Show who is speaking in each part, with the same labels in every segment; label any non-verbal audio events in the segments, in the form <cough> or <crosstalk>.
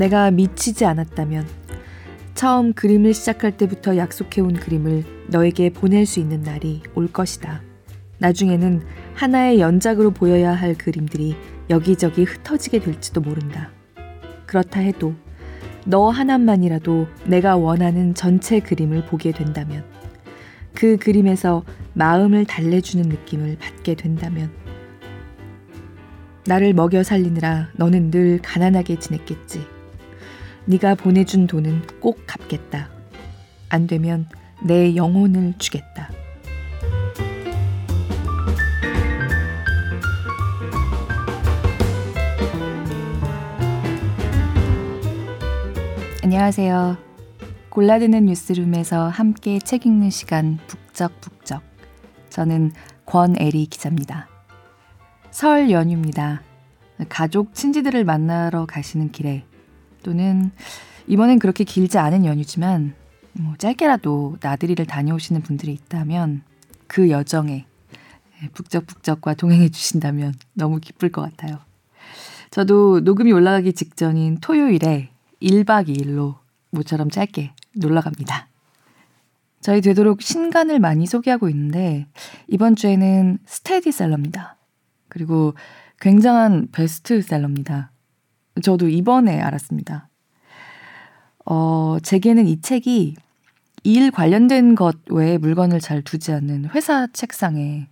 Speaker 1: 내가 미치지 않았다면 처음 그림을 시작할 때부터 약속해온 그림을 너에게 보낼 수 있는 날이 올 것이다. 나중에는 하나의 연작으로 보여야 할 그림들이 여기저기 흩어지게 될지도 모른다. 그렇다 해도 너 하나만이라도 내가 원하는 전체 그림을 보게 된다면, 그 그림에서 마음을 달래주는 느낌을 받게 된다면, 나를 먹여 살리느라 너는 늘 가난하게 지냈겠지. 네가 보내준 돈은 꼭 갚겠다. 안 되면 내 영혼을 주겠다. 안녕하세요. 골라드는 뉴스룸에서 함께 책 읽는 시간 북적북적. 저는 권애리 기자입니다. 설 연휴입니다. 가족, 친지들을 만나러 가시는 길에 또는 이번엔 그렇게 길지 않은 연휴지만 뭐 짧게라도 나들이를 다녀오시는 분들이 있다면 그 여정에 북적북적과 동행해 주신다면 너무 기쁠 것 같아요. 저도 녹음이 올라가기 직전인 토요일에 1박 2일로 모처럼 짧게 놀러 갑니다. 저희 되도록 신간을 많이 소개하고 있는데 이번 주에는 스테디셀러입니다. 그리고 굉장한 베스트셀러입니다. 저도 이번에 알았습니다. 어, 제게는 이 책이 일 관련된 것 외에 물건을 잘 두지 않는 회사 책상에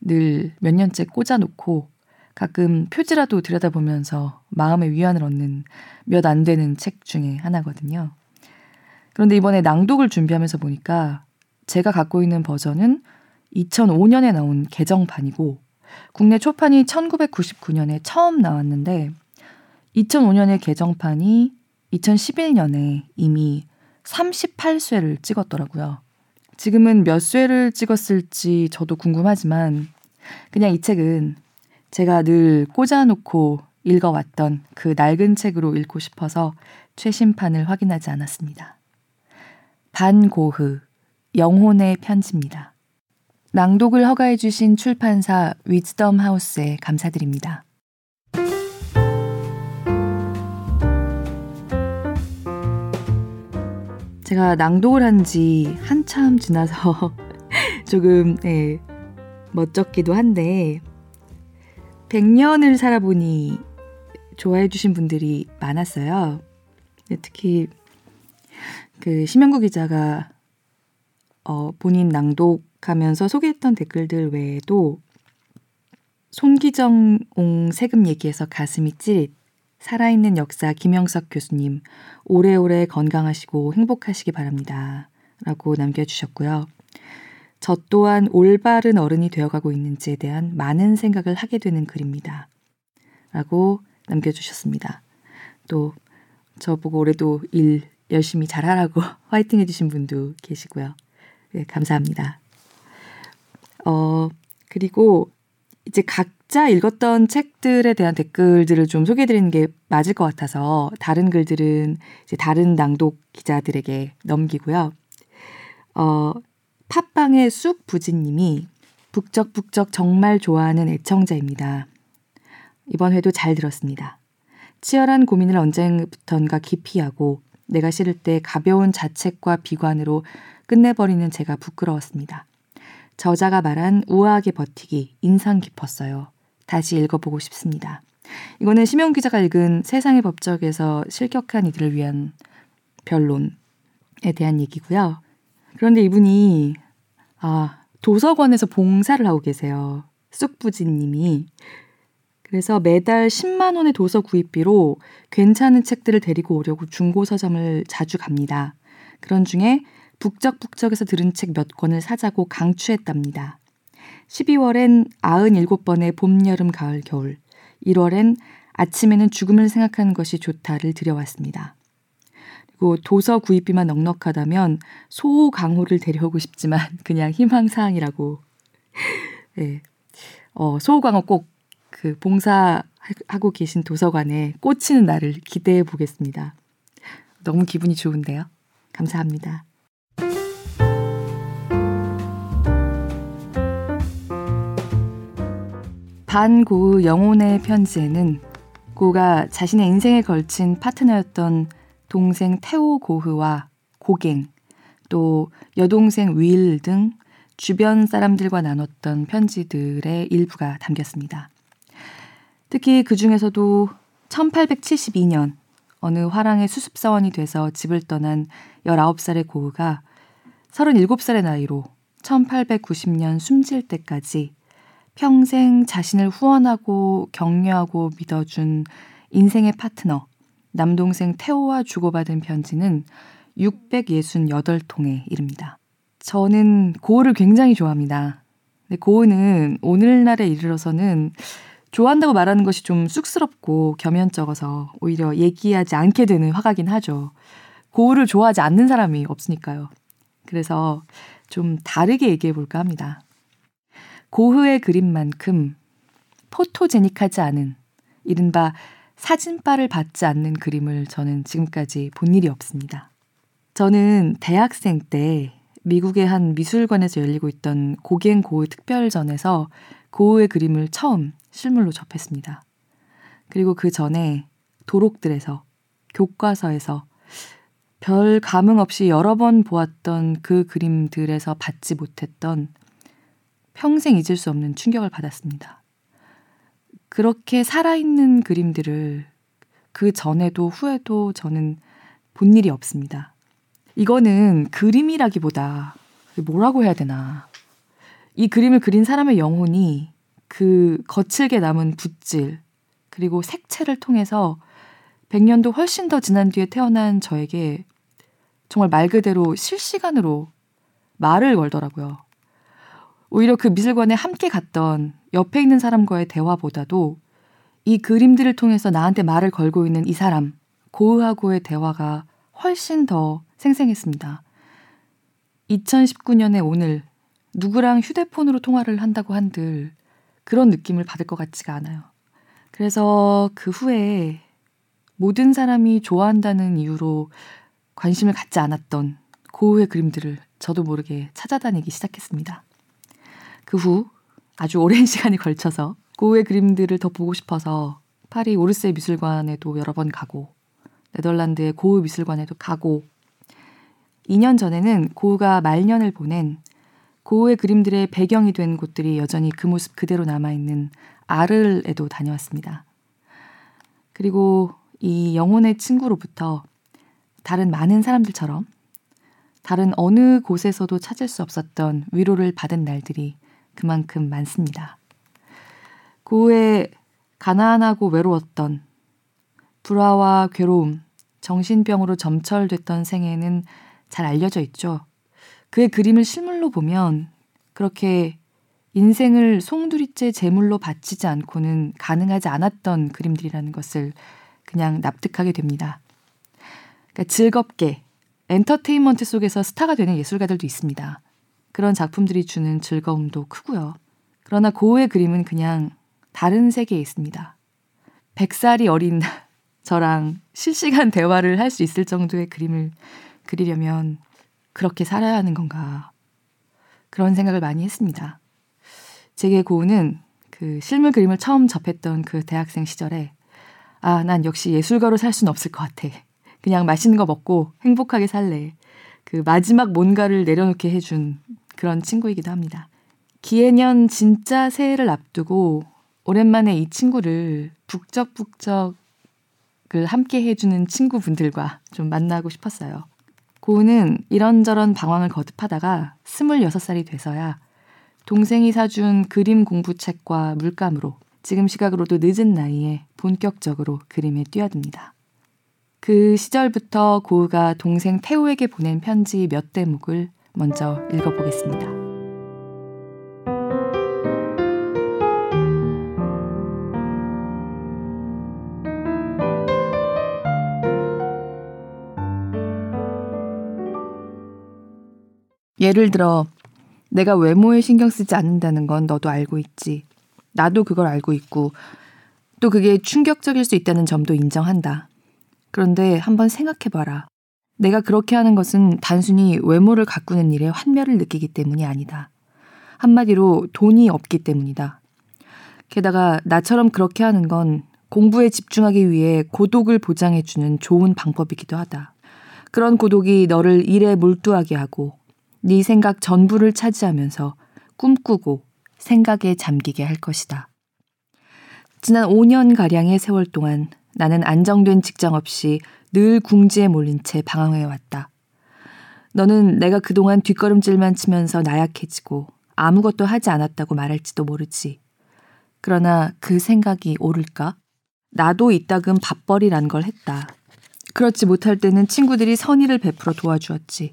Speaker 1: 늘 몇 년째 꽂아놓고 가끔 표지라도 들여다보면서 마음의 위안을 얻는 몇 안 되는 책 중에 하나거든요. 그런데 이번에 낭독을 준비하면서 보니까 제가 갖고 있는 버전은 2005년에 나온 개정판이고 국내 초판이 1999년에 처음 나왔는데 2005년의 개정판이 2011년에 이미 38쇄를 찍었더라고요. 지금은 몇 쇄를 찍었을지 저도 궁금하지만 그냥 이 책은 제가 늘 꽂아놓고 읽어왔던 그 낡은 책으로 읽고 싶어서 최신판을 확인하지 않았습니다. 반고흐, 영혼의 편지입니다. 낭독을 허가해주신 출판사 위즈덤 하우스에 감사드립니다. 제가 낭독을 한 지 한참 지나서 <laughs> 조금 네, 멋쩍기도 한데 100년을 살아보니 좋아해 주신 분들이 많았어요. 특히 그 심영구 기자가 어, 본인 낭독하면서 소개했던 댓글들 외에도 손기정 옹 세금 얘기해서 가슴이 찌릿 살아있는 역사 김영석 교수님 오래오래 건강하시고 행복하시기 바랍니다. 라고 남겨주셨고요. 저 또한 올바른 어른이 되어가고 있는지에 대한 많은 생각을 하게 되는 글입니다. 라고 남겨주셨습니다. 또 저보고 올해도 일 열심히 잘하라고 <laughs> 화이팅 해주신 분도 계시고요. 네, 감사합니다. 어, 그리고 이제 각 자 읽었던 책들에 대한 댓글들을 좀 소개해드리는 게 맞을 것 같아서 다른 글들은 이제 다른 낭독 기자들에게 넘기고요. 어, 팟빵의 쑥부진님이 북적북적 정말 좋아하는 애청자입니다. 이번 회도 잘 들었습니다. 치열한 고민을 언제부턴가 깊이 하고 내가 싫을 때 가벼운 자책과 비관으로 끝내버리는 제가 부끄러웠습니다. 저자가 말한 우아하게 버티기 인상 깊었어요. 다시 읽어보고 싶습니다. 이거는 심영 기자가 읽은 세상의 법적에서 실격한 이들을 위한 변론에 대한 얘기고요. 그런데 이분이 아 도서관에서 봉사를 하고 계세요. 쑥부진 님이. 그래서 매달 10만 원의 도서 구입비로 괜찮은 책들을 데리고 오려고 중고 서점을 자주 갑니다. 그런 중에 북적북적에서 들은 책 몇 권을 사자고 강추했답니다. 12월엔 97번의 봄, 여름, 가을, 겨울. 1월엔 아침에는 죽음을 생각하는 것이 좋다를 들여왔습니다. 그리고 도서 구입비만 넉넉하다면 소강호를 데려오고 싶지만 <laughs> 그냥 희망사항이라고. 네. <laughs> 어, 소강호 꼭 그 봉사하고 계신 도서관에 꽂히는 날을 기대해 보겠습니다. 너무 기분이 좋은데요. 감사합니다. 반고의 영혼의 편지에는 고가 자신의 인생에 걸친 파트너였던 동생 태호 고흐와 고갱, 또 여동생 윌 등 주변 사람들과 나눴던 편지들의 일부가 담겼습니다. 특히 그 중에서도 1872년 어느 화랑의 수습사원이 돼서 집을 떠난 19살의 고흐가 37살의 나이로 1890년 숨질 때까지 평생 자신을 후원하고 격려하고 믿어준 인생의 파트너, 남동생 태호와 주고받은 편지는 668통에 이릅니다. 저는 고흐를 굉장히 좋아합니다. 근데 고흐는 오늘날에 이르러서는 좋아한다고 말하는 것이 좀 쑥스럽고 겸연쩍어서 오히려 얘기하지 않게 되는 화가긴 하죠. 고흐를 좋아하지 않는 사람이 없으니까요. 그래서 좀 다르게 얘기해 볼까 합니다. 고흐의 그림만큼 포토제닉하지 않은 이른바 사진바를 받지 않는 그림을 저는 지금까지 본 일이 없습니다. 저는 대학생 때 미국의 한 미술관에서 열리고 있던 고갱 고흐 특별전에서 고흐의 그림을 처음 실물로 접했습니다. 그리고 그 전에 도록들에서 교과서에서 별 감흥 없이 여러 번 보았던 그 그림들에서 받지 못했던 평생 잊을 수 없는 충격을 받았습니다. 그렇게 살아있는 그림들을 그 전에도 후에도 저는 본 일이 없습니다. 이거는 그림이라기보다 뭐라고 해야 되나. 이 그림을 그린 사람의 영혼이 그 거칠게 남은 붓질, 그리고 색채를 통해서 100년도 훨씬 더 지난 뒤에 태어난 저에게 정말 말 그대로 실시간으로 말을 걸더라고요. 오히려 그 미술관에 함께 갔던 옆에 있는 사람과의 대화보다도 이 그림들을 통해서 나한테 말을 걸고 있는 이 사람, 고흐하고의 대화가 훨씬 더 생생했습니다. 2019년의 오늘, 누구랑 휴대폰으로 통화를 한다고 한들 그런 느낌을 받을 것 같지가 않아요. 그래서 그 후에 모든 사람이 좋아한다는 이유로 관심을 갖지 않았던 고흐의 그림들을 저도 모르게 찾아다니기 시작했습니다. 그 후 아주 오랜 <laughs> 시간이 걸쳐서 고흐의 그림들을 더 보고 싶어서 파리 오르세 미술관에도 여러 번 가고 네덜란드의 고흐 미술관에도 가고 2년 전에는 고흐가 말년을 보낸 고흐의 그림들의 배경이 된 곳들이 여전히 그 모습 그대로 남아있는 아를에도 다녀왔습니다. 그리고 이 영혼의 친구로부터 다른 많은 사람들처럼 다른 어느 곳에서도 찾을 수 없었던 위로를 받은 날들이 그만큼 많습니다. 고흐의 가난하고 외로웠던 불화와 괴로움, 정신병으로 점철됐던 생애는 잘 알려져 있죠. 그의 그림을 실물로 보면 그렇게 인생을 송두리째 제물로 바치지 않고는 가능하지 않았던 그림들이라는 것을 그냥 납득하게 됩니다. 그러니까 즐겁게 엔터테인먼트 속에서 스타가 되는 예술가들도 있습니다. 그런 작품들이 주는 즐거움도 크고요. 그러나 고흐의 그림은 그냥 다른 세계에 있습니다. 100살이 어린 <laughs> 저랑 실시간 대화를 할 수 있을 정도의 그림을 그리려면 그렇게 살아야 하는 건가. 그런 생각을 많이 했습니다. 제게 고우는 그 실물 그림을 처음 접했던 그 대학생 시절에 아, 난 역시 예술가로 살 수는 없을 것 같아. 그냥 맛있는 거 먹고 행복하게 살래. 그 마지막 뭔가를 내려놓게 해준 그런 친구이기도 합니다. 기해년 진짜 새해를 앞두고 오랜만에 이 친구를 북적북적을 함께 해주는 친구분들과 좀 만나고 싶었어요. 고우는 이런저런 방황을 거듭하다가 26살이 돼서야 동생이 사준 그림 공부책과 물감으로 지금 시각으로도 늦은 나이에 본격적으로 그림에 뛰어듭니다. 그 시절부터 고우가 동생 태우에게 보낸 편지 몇 대목을 먼저 읽어보겠습니다. 예를 들어 내가 외모에 신경 쓰지 않는다는 건 너도 알고 있지. 나도 그걸 알고 있고 또 그게 충격적일 수 있다는 점도 인정한다. 그런데 한번 생각해봐라. 내가 그렇게 하는 것은 단순히 외모를 가꾸는 일에 환멸을 느끼기 때문이 아니다. 한마디로 돈이 없기 때문이다. 게다가 나처럼 그렇게 하는 건 공부에 집중하기 위해 고독을 보장해주는 좋은 방법이기도 하다. 그런 고독이 너를 일에 몰두하게 하고 네 생각 전부를 차지하면서 꿈꾸고 생각에 잠기게 할 것이다. 지난 5년가량의 세월 동안 나는 안정된 직장 없이 늘 궁지에 몰린 채 방황해 왔다. 너는 내가 그동안 뒷걸음질만 치면서 나약해지고 아무것도 하지 않았다고 말할지도 모르지. 그러나 그 생각이 옳을까? 나도 이따금 밥벌이란 걸 했다. 그렇지 못할 때는 친구들이 선의를 베풀어 도와주었지.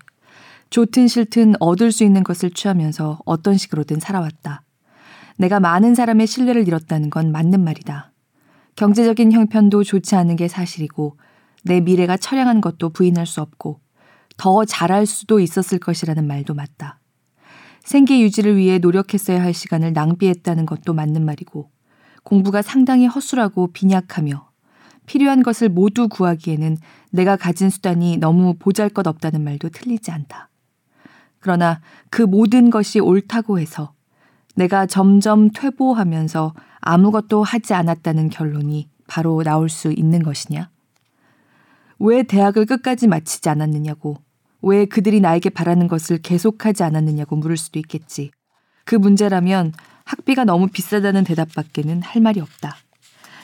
Speaker 1: 좋든 싫든 얻을 수 있는 것을 취하면서 어떤 식으로든 살아왔다. 내가 많은 사람의 신뢰를 잃었다는 건 맞는 말이다. 경제적인 형편도 좋지 않은 게 사실이고 내 미래가 처량한 것도 부인할 수 없고 더 잘할 수도 있었을 것이라는 말도 맞다. 생계 유지를 위해 노력했어야 할 시간을 낭비했다는 것도 맞는 말이고 공부가 상당히 허술하고 빈약하며 필요한 것을 모두 구하기에는 내가 가진 수단이 너무 보잘 것 없다는 말도 틀리지 않다. 그러나 그 모든 것이 옳다고 해서 내가 점점 퇴보하면서 아무것도 하지 않았다는 결론이 바로 나올 수 있는 것이냐? 왜 대학을 끝까지 마치지 않았느냐고, 왜 그들이 나에게 바라는 것을 계속하지 않았느냐고 물을 수도 있겠지. 그 문제라면 학비가 너무 비싸다는 대답밖에는 할 말이 없다.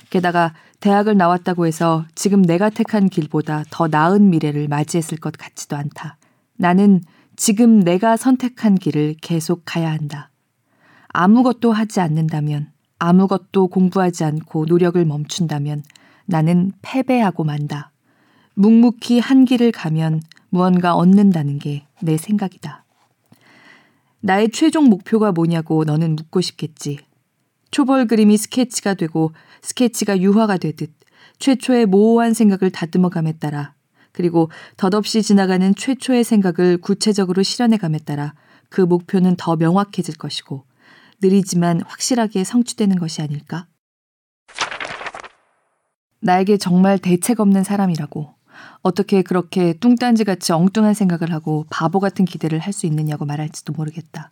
Speaker 1: 게다가 대학을 나왔다고 해서 지금 내가 택한 길보다 더 나은 미래를 맞이했을 것 같지도 않다. 나는 지금 내가 선택한 길을 계속 가야 한다. 아무것도 하지 않는다면, 아무것도 공부하지 않고 노력을 멈춘다면 나는 패배하고 만다. 묵묵히 한 길을 가면 무언가 얻는다는 게 내 생각이다. 나의 최종 목표가 뭐냐고 너는 묻고 싶겠지. 초벌 그림이 스케치가 되고 스케치가 유화가 되듯 최초의 모호한 생각을 다듬어감에 따라 그리고 덧없이 지나가는 최초의 생각을 구체적으로 실현해감에 따라 그 목표는 더 명확해질 것이고 느리지만 확실하게 성취되는 것이 아닐까? 나에게 정말 대책 없는 사람이라고 어떻게 그렇게 뚱딴지 같이 엉뚱한 생각을 하고 바보 같은 기대를 할 수 있느냐고 말할지도 모르겠다.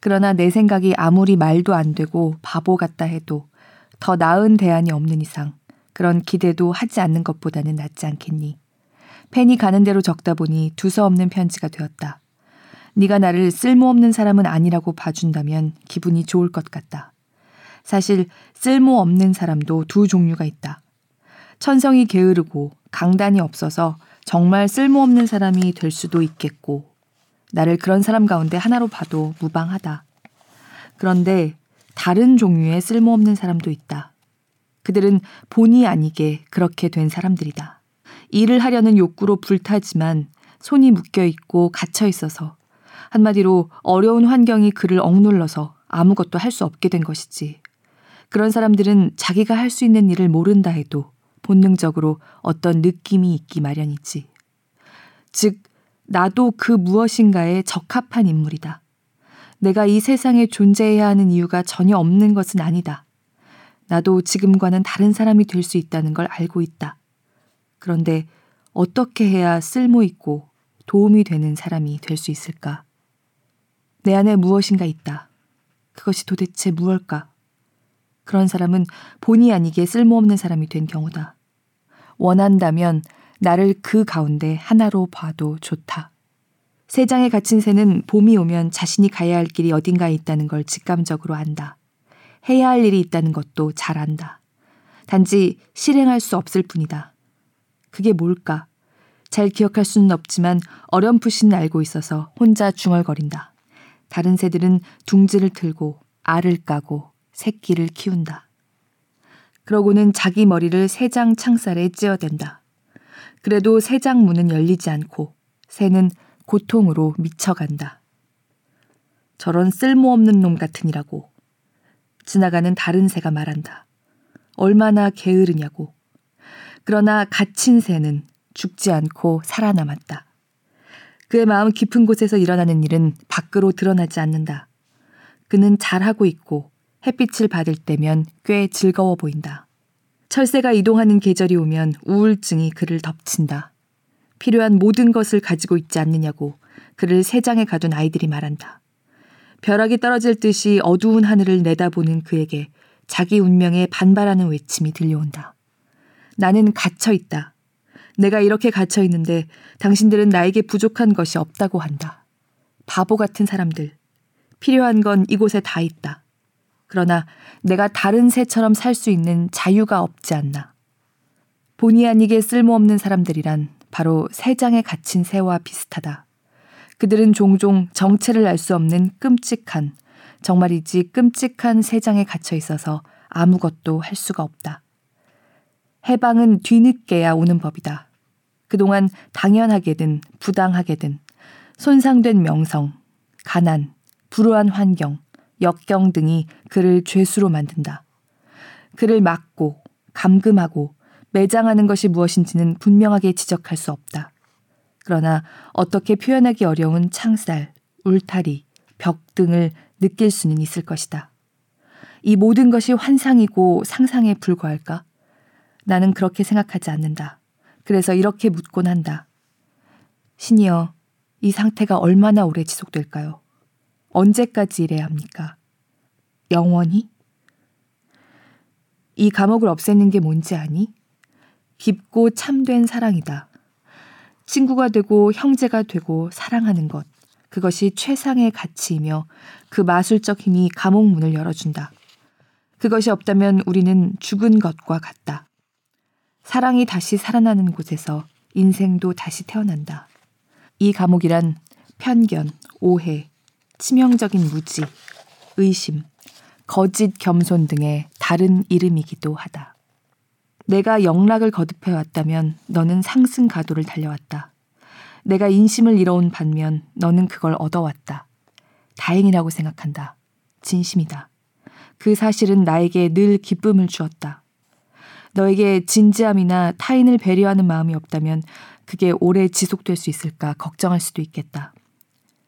Speaker 1: 그러나 내 생각이 아무리 말도 안 되고 바보 같다 해도 더 나은 대안이 없는 이상 그런 기대도 하지 않는 것보다는 낫지 않겠니? 펜이 가는 대로 적다 보니 두서없는 편지가 되었다. 네가 나를 쓸모없는 사람은 아니라고 봐준다면 기분이 좋을 것 같다. 사실 쓸모없는 사람도 두 종류가 있다. 천성이 게으르고 강단이 없어서 정말 쓸모없는 사람이 될 수도 있겠고, 나를 그런 사람 가운데 하나로 봐도 무방하다. 그런데 다른 종류의 쓸모없는 사람도 있다. 그들은 본의 아니게 그렇게 된 사람들이다. 일을 하려는 욕구로 불타지만 손이 묶여 있고 갇혀 있어서 한마디로 어려운 환경이 그를 억눌러서 아무것도 할 수 없게 된 것이지. 그런 사람들은 자기가 할 수 있는 일을 모른다 해도 본능적으로 어떤 느낌이 있기 마련이지. 즉, 나도 그 무엇인가에 적합한 인물이다. 내가 이 세상에 존재해야 하는 이유가 전혀 없는 것은 아니다. 나도 지금과는 다른 사람이 될 수 있다는 걸 알고 있다. 그런데 어떻게 해야 쓸모 있고 도움이 되는 사람이 될 수 있을까? 내 안에 무엇인가 있다. 그것이 도대체 무엇일까? 그런 사람은 본의 아니게 쓸모없는 사람이 된 경우다. 원한다면 나를 그 가운데 하나로 봐도 좋다. 세장에 갇힌 새는 봄이 오면 자신이 가야 할 길이 어딘가에 있다는 걸 직감적으로 안다. 해야 할 일이 있다는 것도 잘 안다. 단지 실행할 수 없을 뿐이다. 그게 뭘까? 잘 기억할 수는 없지만 어렴풋이는 알고 있어서 혼자 중얼거린다. 다른 새들은 둥지를 틀고 알을 까고 새끼를 키운다. 그러고는 자기 머리를 새장 창살에 찧어댄다. 그래도 새장 문은 열리지 않고 새는 고통으로 미쳐간다. 저런 쓸모없는 놈 같으니라고. 지나가는 다른 새가 말한다. 얼마나 게으르냐고. 그러나 갇힌 새는 죽지 않고 살아남았다. 그의 마음 깊은 곳에서 일어나는 일은 밖으로 드러나지 않는다. 그는 잘하고 있고 햇빛을 받을 때면 꽤 즐거워 보인다. 철새가 이동하는 계절이 오면 우울증이 그를 덮친다. 필요한 모든 것을 가지고 있지 않느냐고 그를 새장에 가둔 아이들이 말한다. 벼락이 떨어질 듯이 어두운 하늘을 내다보는 그에게 자기 운명에 반발하는 외침이 들려온다. 나는 갇혀 있다. 내가 이렇게 갇혀 있는데 당신들은 나에게 부족한 것이 없다고 한다. 바보 같은 사람들. 필요한 건 이곳에 다 있다. 그러나 내가 다른 새처럼 살 수 있는 자유가 없지 않나. 본의 아니게 쓸모없는 사람들이란 바로 새장에 갇힌 새와 비슷하다. 그들은 종종 정체를 알 수 없는 끔찍한, 정말이지 끔찍한 새장에 갇혀 있어서 아무것도 할 수가 없다. 해방은 뒤늦게야 오는 법이다. 그동안 당연하게든 부당하게든 손상된 명성, 가난, 불우한 환경, 역경 등이 그를 죄수로 만든다. 그를 막고 감금하고 매장하는 것이 무엇인지는 분명하게 지적할 수 없다. 그러나 어떻게 표현하기 어려운 창살, 울타리, 벽 등을 느낄 수는 있을 것이다. 이 모든 것이 환상이고 상상에 불과할까? 나는 그렇게 생각하지 않는다. 그래서 이렇게 묻곤 한다. 신이여, 이 상태가 얼마나 오래 지속될까요? 언제까지 이래야 합니까? 영원히? 이 감옥을 없애는 게 뭔지 아니? 깊고 참된 사랑이다. 친구가 되고 형제가 되고 사랑하는 것. 그것이 최상의 가치이며 그 마술적 힘이 감옥 문을 열어준다. 그것이 없다면 우리는 죽은 것과 같다. 사랑이 다시 살아나는 곳에서 인생도 다시 태어난다. 이 감옥이란 편견, 오해, 치명적인 무지, 의심, 거짓 겸손 등의 다른 이름이기도 하다. 내가 영락을 거듭해 왔다면 너는 상승 가도를 달려왔다. 내가 인심을 잃어온 반면 너는 그걸 얻어왔다. 다행이라고 생각한다. 진심이다. 그 사실은 나에게 늘 기쁨을 주었다. 너에게 진지함이나 타인을 배려하는 마음이 없다면 그게 오래 지속될 수 있을까 걱정할 수도 있겠다.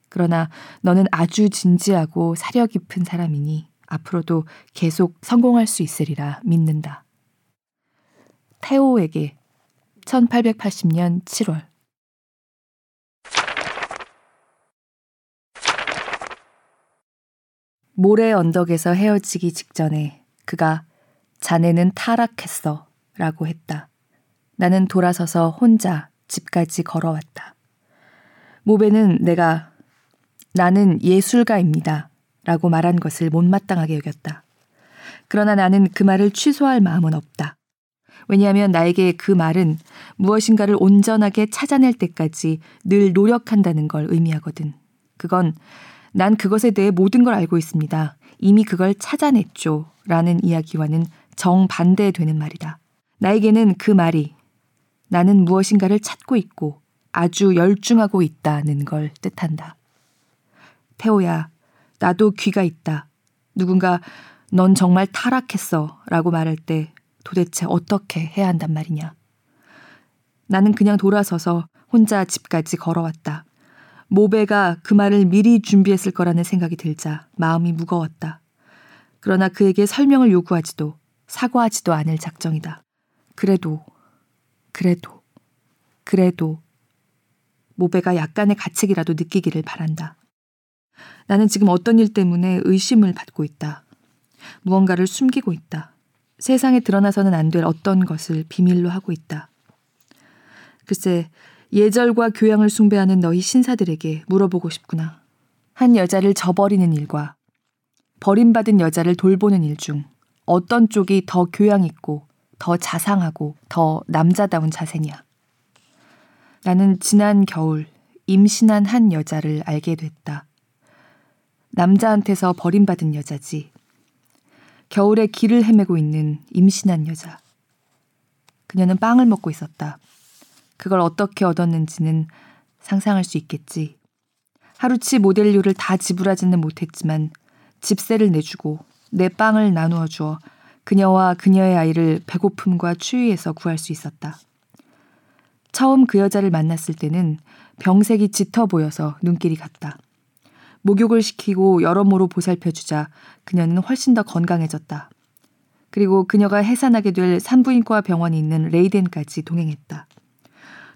Speaker 1: 그러나 너는 아주 진지하고 사려 깊은 사람이니 앞으로도 계속 성공할 수 있으리라 믿는다. 태오에게 1880년 7월 모래 언덕에서 헤어지기 직전에 그가 자네는 타락했어 라고 했다. 나는 돌아서서 혼자 집까지 걸어왔다. 모베는 내가 나는 예술가입니다 라고 말한 것을 못마땅하게 여겼다. 그러나 나는 그 말을 취소할 마음은 없다. 왜냐하면 나에게 그 말은 무엇인가를 온전하게 찾아낼 때까지 늘 노력한다는 걸 의미하거든. 그건 난 그것에 대해 모든 걸 알고 있습니다. 이미 그걸 찾아냈죠. 라는 이야기와는 정반대되는 말이다. 나에게는 그 말이 나는 무엇인가를 찾고 있고 아주 열중하고 있다는 걸 뜻한다. 태호야, 나도 귀가 있다. 누군가 넌 정말 타락했어 라고 말할 때 도대체 어떻게 해야 한단 말이냐. 나는 그냥 돌아서서 혼자 집까지 걸어왔다. 모베가 그 말을 미리 준비했을 거라는 생각이 들자 마음이 무거웠다. 그러나 그에게 설명을 요구하지도 사과하지도 않을 작정이다. 그래도, 그래도, 그래도 모베가 약간의 가책이라도 느끼기를 바란다. 나는 지금 어떤 일 때문에 의심을 받고 있다. 무언가를 숨기고 있다. 세상에 드러나서는 안 될 어떤 것을 비밀로 하고 있다. 글쎄, 예절과 교양을 숭배하는 너희 신사들에게 물어보고 싶구나. 한 여자를 저버리는 일과 버림받은 여자를 돌보는 일 중 어떤 쪽이 더 교양 있고 더 자상하고 더 남자다운 자세냐. 나는 지난 겨울 임신한 한 여자를 알게 됐다. 남자한테서 버림받은 여자지. 겨울에 길을 헤매고 있는 임신한 여자. 그녀는 빵을 먹고 있었다. 그걸 어떻게 얻었는지는 상상할 수 있겠지. 하루치 모델료를 다 지불하지는 못했지만 집세를 내주고 내 빵을 나누어 주어 그녀와 그녀의 아이를 배고픔과 추위에서 구할 수 있었다. 처음 그 여자를 만났을 때는 병색이 짙어 보여서 눈길이 갔다. 목욕을 시키고 여러모로 보살펴주자 그녀는 훨씬 더 건강해졌다. 그리고 그녀가 해산하게 될 산부인과 병원이 있는 레이덴까지 동행했다.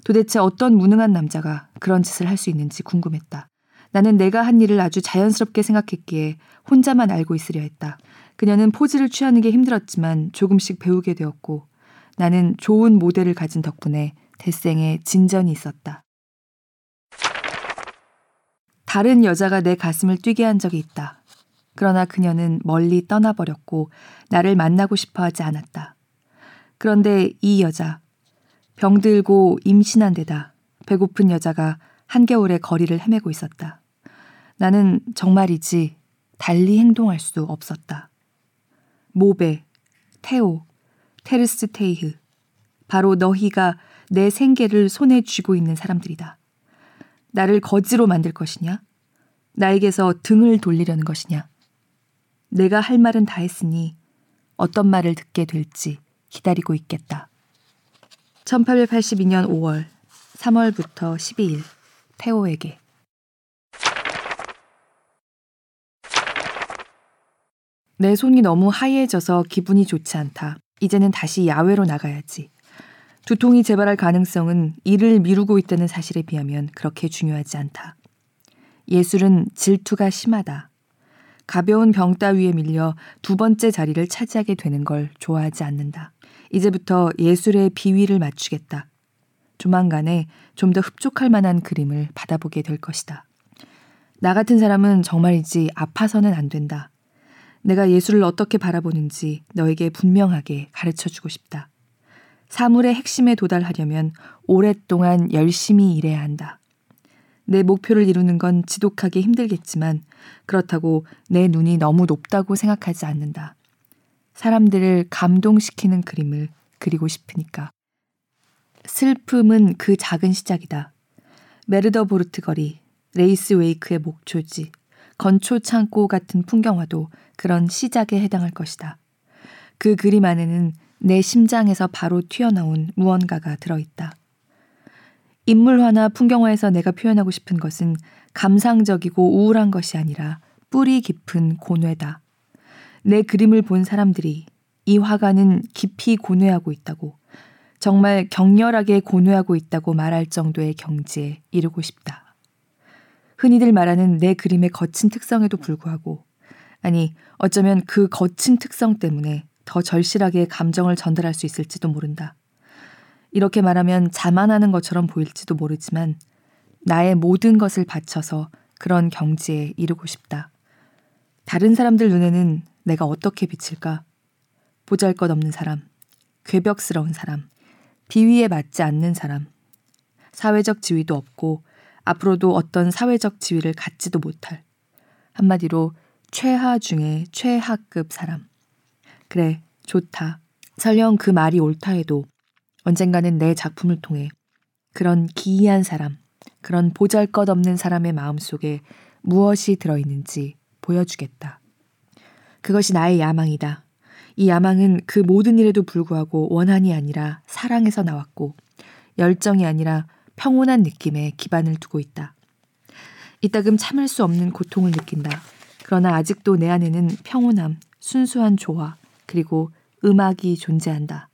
Speaker 1: 도대체 어떤 무능한 남자가 그런 짓을 할 수 있는지 궁금했다. 나는 내가 한 일을 아주 자연스럽게 생각했기에 혼자만 알고 있으려 했다. 그녀는 포즈를 취하는 게 힘들었지만 조금씩 배우게 되었고 나는 좋은 모델을 가진 덕분에 대생에 진전이 있었다. 다른 여자가 내 가슴을 뛰게 한 적이 있다. 그러나 그녀는 멀리 떠나버렸고 나를 만나고 싶어 하지 않았다. 그런데 이 여자, 병들고 임신한 데다 배고픈 여자가 한겨울에 거리를 헤매고 있었다. 나는 정말이지 달리 행동할 수 없었다. 모베, 테오, 테르스 테이흐. 바로 너희가 내 생계를 손에 쥐고 있는 사람들이다. 나를 거지로 만들 것이냐? 나에게서 등을 돌리려는 것이냐? 내가 할 말은 다 했으니 어떤 말을 듣게 될지 기다리고 있겠다. 1882년 5월, 3월부터 12일, 태호에게. 내 손이 너무 하얘져서 기분이 좋지 않다. 이제는 다시 야외로 나가야지. 두통이 재발할 가능성은 일을 미루고 있다는 사실에 비하면 그렇게 중요하지 않다. 예술은 질투가 심하다. 가벼운 병 따위에 밀려 두 번째 자리를 차지하게 되는 걸 좋아하지 않는다. 이제부터 예술의 비위를 맞추겠다. 조만간에 좀 더 흡족할 만한 그림을 받아보게 될 것이다. 나 같은 사람은 정말이지 아파서는 안 된다. 내가 예술을 어떻게 바라보는지 너에게 분명하게 가르쳐 주고 싶다. 사물의 핵심에 도달하려면 오랫동안 열심히 일해야 한다. 내 목표를 이루는 건 지독하게 힘들겠지만 그렇다고 내 눈이 너무 높다고 생각하지 않는다. 사람들을 감동시키는 그림을 그리고 싶으니까. 슬픔은 그 작은 시작이다. 메르더보르트 거리, 레이스 웨이크의 목초지, 건초 창고 같은 풍경화도 그런 시작에 해당할 것이다. 그 그림 안에는 내 심장에서 바로 튀어나온 무언가가 들어있다. 인물화나 풍경화에서 내가 표현하고 싶은 것은 감상적이고 우울한 것이 아니라 뿌리 깊은 고뇌다. 내 그림을 본 사람들이 이 화가는 깊이 고뇌하고 있다고, 정말 격렬하게 고뇌하고 있다고 말할 정도의 경지에 이르고 싶다. 흔히들 말하는 내 그림의 거친 특성에도 불구하고, 아니, 어쩌면 그 거친 특성 때문에 더 절실하게 감정을 전달할 수 있을지도 모른다. 이렇게 말하면 자만하는 것처럼 보일지도 모르지만 나의 모든 것을 바쳐서 그런 경지에 이르고 싶다. 다른 사람들 눈에는 내가 어떻게 비칠까? 보잘 것 없는 사람, 괴벽스러운 사람, 비위에 맞지 않는 사람, 사회적 지위도 없고 앞으로도 어떤 사회적 지위를 갖지도 못할 한마디로 최하 중에 최하급 사람. 그래, 좋다. 설령 그 말이 옳다 해도 언젠가는 내 작품을 통해 그런 기이한 사람, 그런 보잘 것 없는 사람의 마음 속에 무엇이 들어있는지 보여주겠다. 그것이 나의 야망이다. 이 야망은 그 모든 일에도 불구하고 원한이 아니라 사랑에서 나왔고 열정이 아니라 평온한 느낌에 기반을 두고 있다. 이따금 참을 수 없는 고통을 느낀다. 그러나 아직도 내 안에는 평온함, 순수한 조화, 그리고 음악이 존재한다.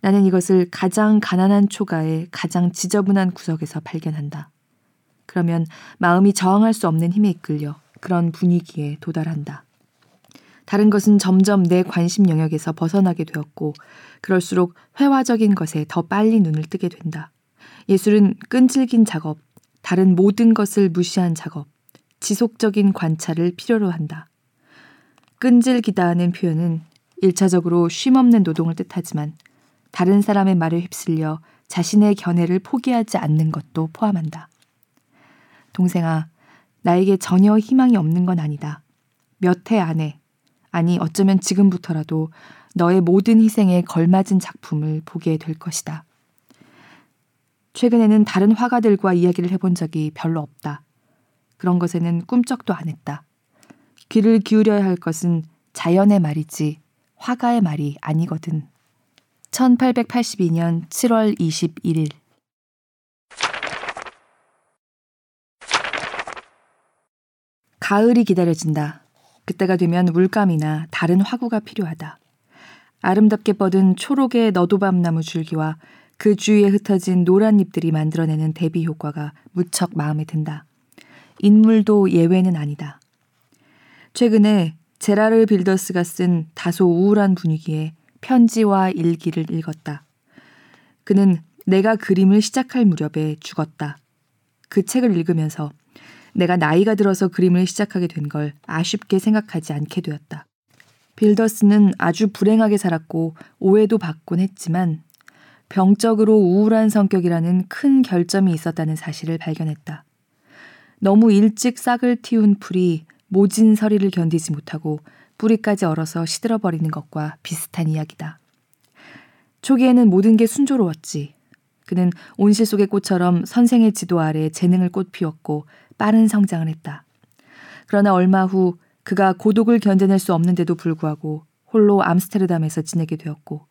Speaker 1: 나는 이것을 가장 가난한 초가의 가장 지저분한 구석에서 발견한다. 그러면 마음이 저항할 수 없는 힘에 이끌려 그런 분위기에 도달한다. 다른 것은 점점 내 관심 영역에서 벗어나게 되었고, 그럴수록 회화적인 것에 더 빨리 눈을 뜨게 된다. 예술은 끈질긴 작업, 다른 모든 것을 무시한 작업, 지속적인 관찰을 필요로 한다. 끈질기다는 표현은 일차적으로 쉼없는 노동을 뜻하지만 다른 사람의 말에 휩쓸려 자신의 견해를 포기하지 않는 것도 포함한다. 동생아, 나에게 전혀 희망이 없는 건 아니다. 몇 해 안에, 아니 어쩌면 지금부터라도 너의 모든 희생에 걸맞은 작품을 보게 될 것이다. 최근에는 다른 화가들과 이야기를 해본 적이 별로 없다. 그런 것에는 꿈쩍도 안 했다. 귀를 기울여야 할 것은 자연의 말이지 화가의 말이 아니거든. 1882년 7월 21일 가을이 기다려진다. 그때가 되면 물감이나 다른 화구가 필요하다. 아름답게 뻗은 초록의 너도밤나무 줄기와 그 주위에 흩어진 노란 잎들이 만들어내는 대비 효과가 무척 마음에 든다. 인물도 예외는 아니다. 최근에 제라르 빌더스가 쓴 다소 우울한 분위기에 편지와 일기를 읽었다. 그는 내가 그림을 시작할 무렵에 죽었다. 그 책을 읽으면서 내가 나이가 들어서 그림을 시작하게 된 걸 아쉽게 생각하지 않게 되었다. 빌더스는 아주 불행하게 살았고 오해도 받곤 했지만 병적으로 우울한 성격이라는 큰 결점이 있었다는 사실을 발견했다. 너무 일찍 싹을 틔운 풀이 모진 서리를 견디지 못하고 뿌리까지 얼어서 시들어버리는 것과 비슷한 이야기다. 초기에는 모든 게 순조로웠지. 그는 온실 속의 꽃처럼 선생의 지도 아래 재능을 꽃피웠고 빠른 성장을 했다. 그러나 얼마 후 그가 고독을 견뎌낼 수 없는데도 불구하고 홀로 암스테르담에서 지내게 되었고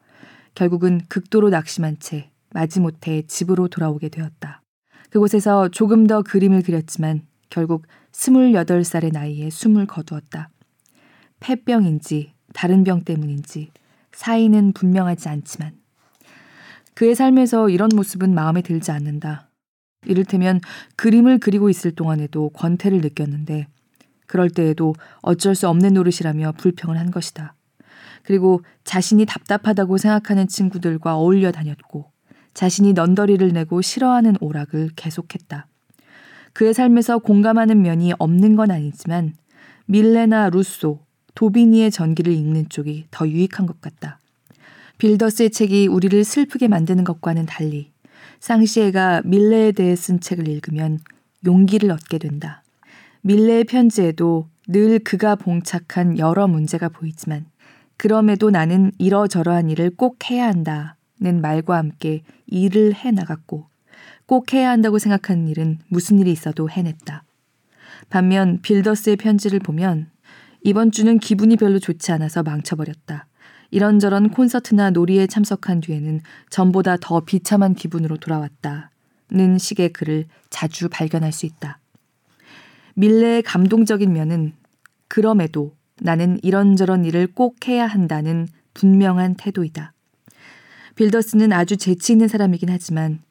Speaker 1: 결국은 극도로 낙심한 채 마지못해 집으로 돌아오게 되었다. 그곳에서 조금 더 그림을 그렸지만 결국 28살의 나이에 숨을 거두었다. 폐병인지 다른 병 때문인지 사인은 분명하지 않지만 그의 삶에서 이런 모습은 마음에 들지 않는다. 이를테면 그림을 그리고 있을 동안에도 권태를 느꼈는데 그럴 때에도 어쩔 수 없는 노릇이라며 불평을 한 것이다. 그리고 자신이 답답하다고 생각하는 친구들과 어울려 다녔고 자신이 넌더리를 내고 싫어하는 오락을 계속했다. 그의 삶에서 공감하는 면이 없는 건 아니지만 밀레나 루소, 도비니의 전기를 읽는 쪽이 더 유익한 것 같다. 빌더스의 책이 우리를 슬프게 만드는 것과는 달리 쌍시에가 밀레에 대해 쓴 책을 읽으면 용기를 얻게 된다. 밀레의 편지에도 늘 그가 봉착한 여러 문제가 보이지만 그럼에도 나는 이러저러한 일을 꼭 해야 한다는 말과 함께 일을 해 나갔고 꼭 해야 한다고 생각하는 일은 무슨 일이 있어도 해냈다. 반면 빌더스의 편지를 보면 이번 주는 기분이 별로 좋지 않아서 망쳐버렸다. 이런저런 콘서트나 놀이에 참석한 뒤에는 전보다 더 비참한 기분으로 돌아왔다 는 식의 글을 자주 발견할 수 있다. 밀레의 감동적인 면은 그럼에도 나는 이런저런 일을 꼭 해야 한다는 분명한 태도이다. 빌더스는 아주 재치 있는 사람이긴 하지만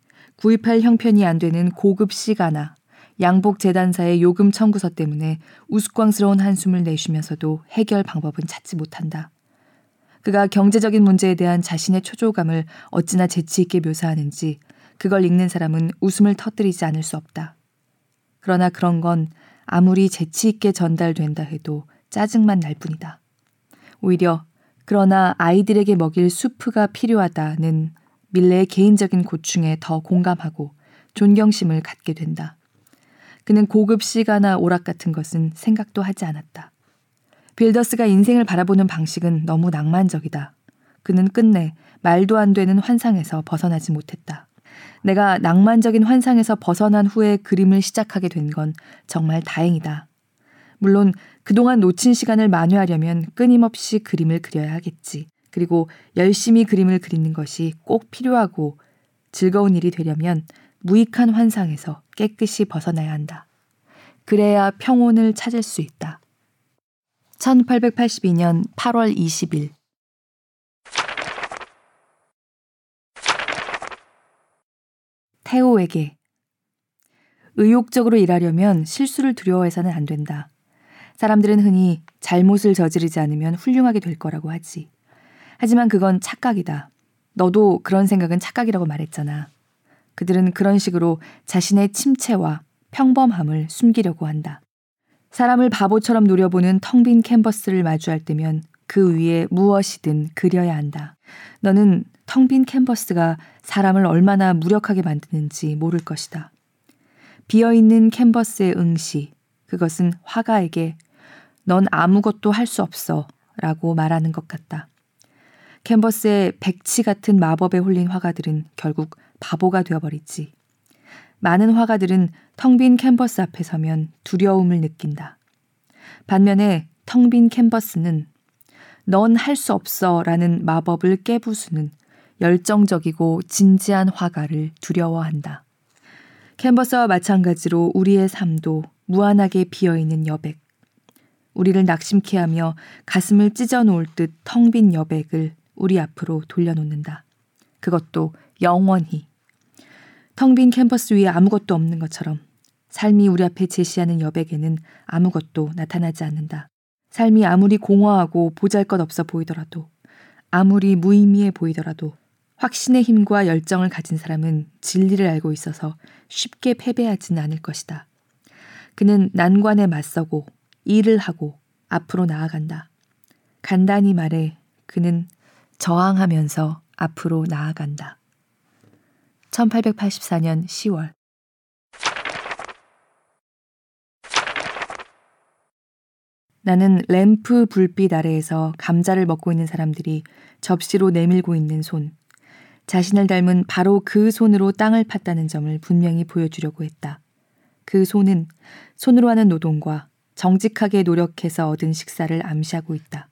Speaker 1: 구입할 형편이 안 되는 고급 시가나 양복 재단사의 요금 청구서 때문에 우스꽝스러운 한숨을 내쉬면서도 해결 방법은 찾지 못한다. 그가 경제적인 문제에 대한 자신의 초조감을 어찌나 재치 있게 묘사하는지 그걸 읽는 사람은 웃음을 터뜨리지 않을 수 없다. 그러나 그런 건 아무리 재치 있게 전달된다 해도 짜증만 날 뿐이다. 오히려 그러나 아이들에게 먹일 수프가 필요하다는 밀레의 개인적인 고충에 더 공감하고 존경심을 갖게 된다. 그는 고급 시가나 오락 같은 것은 생각도 하지 않았다. 빌더스가 인생을 바라보는 방식은 너무 낭만적이다. 그는 끝내 말도 안 되는 환상에서 벗어나지 못했다. 내가 낭만적인 환상에서 벗어난 후에 그림을 시작하게 된 건 정말 다행이다. 물론 그동안 놓친 시간을 만회하려면 끊임없이 그림을 그려야 하겠지. 그리고 열심히 그림을 그리는 것이 꼭 필요하고 즐거운 일이 되려면 무익한 환상에서 깨끗이 벗어나야 한다. 그래야 평온을 찾을 수 있다. 1882년 8월 20일 태호에게 의욕적으로 일하려면 실수를 두려워해서는 안 된다. 사람들은 흔히 잘못을 저지르지 않으면 훌륭하게 될 거라고 하지. 하지만 그건 착각이다. 너도 그런 생각은 착각이라고 말했잖아. 그들은 그런 식으로 자신의 침체와 평범함을 숨기려고 한다. 사람을 바보처럼 노려보는 텅 빈 캔버스를 마주할 때면 그 위에 무엇이든 그려야 한다. 너는 텅 빈 캔버스가 사람을 얼마나 무력하게 만드는지 모를 것이다. 비어있는 캔버스의 응시, 그것은 화가에게 넌 아무것도 할 수 없어 라고 말하는 것 같다. 캔버스에 백치 같은 마법에 홀린 화가들은 결국 바보가 되어버리지. 많은 화가들은 텅 빈 캔버스 앞에 서면 두려움을 느낀다. 반면에 텅 빈 캔버스는 넌 할 수 없어 라는 마법을 깨부수는 열정적이고 진지한 화가를 두려워한다. 캔버스와 마찬가지로 우리의 삶도 무한하게 비어있는 여백. 우리를 낙심케 하며 가슴을 찢어 놓을 듯 텅 빈 여백을 우리 앞으로 돌려놓는다. 그것도 영원히. 텅빈 캔버스 위에 아무것도 없는 것처럼 삶이 우리 앞에 제시하는 여백에는 아무것도 나타나지 않는다. 삶이 아무리 공허하고 보잘 것 없어 보이더라도, 아무리 무의미해 보이더라도, 확신의 힘과 열정을 가진 사람은 진리를 알고 있어서 쉽게 패배하지는 않을 것이다. 그는 난관에 맞서고 일을 하고 앞으로 나아간다. 간단히 말해 그는 저항하면서 앞으로 나아간다. 1884년 10월 나는 램프 불빛 아래에서 감자를 먹고 있는 사람들이 접시로 내밀고 있는 손, 자신을 닮은 바로 그 손으로 땅을 팠다는 점을 분명히 보여주려고 했다. 그 손은 손으로 하는 노동과 정직하게 노력해서 얻은 식사를 암시하고 있다.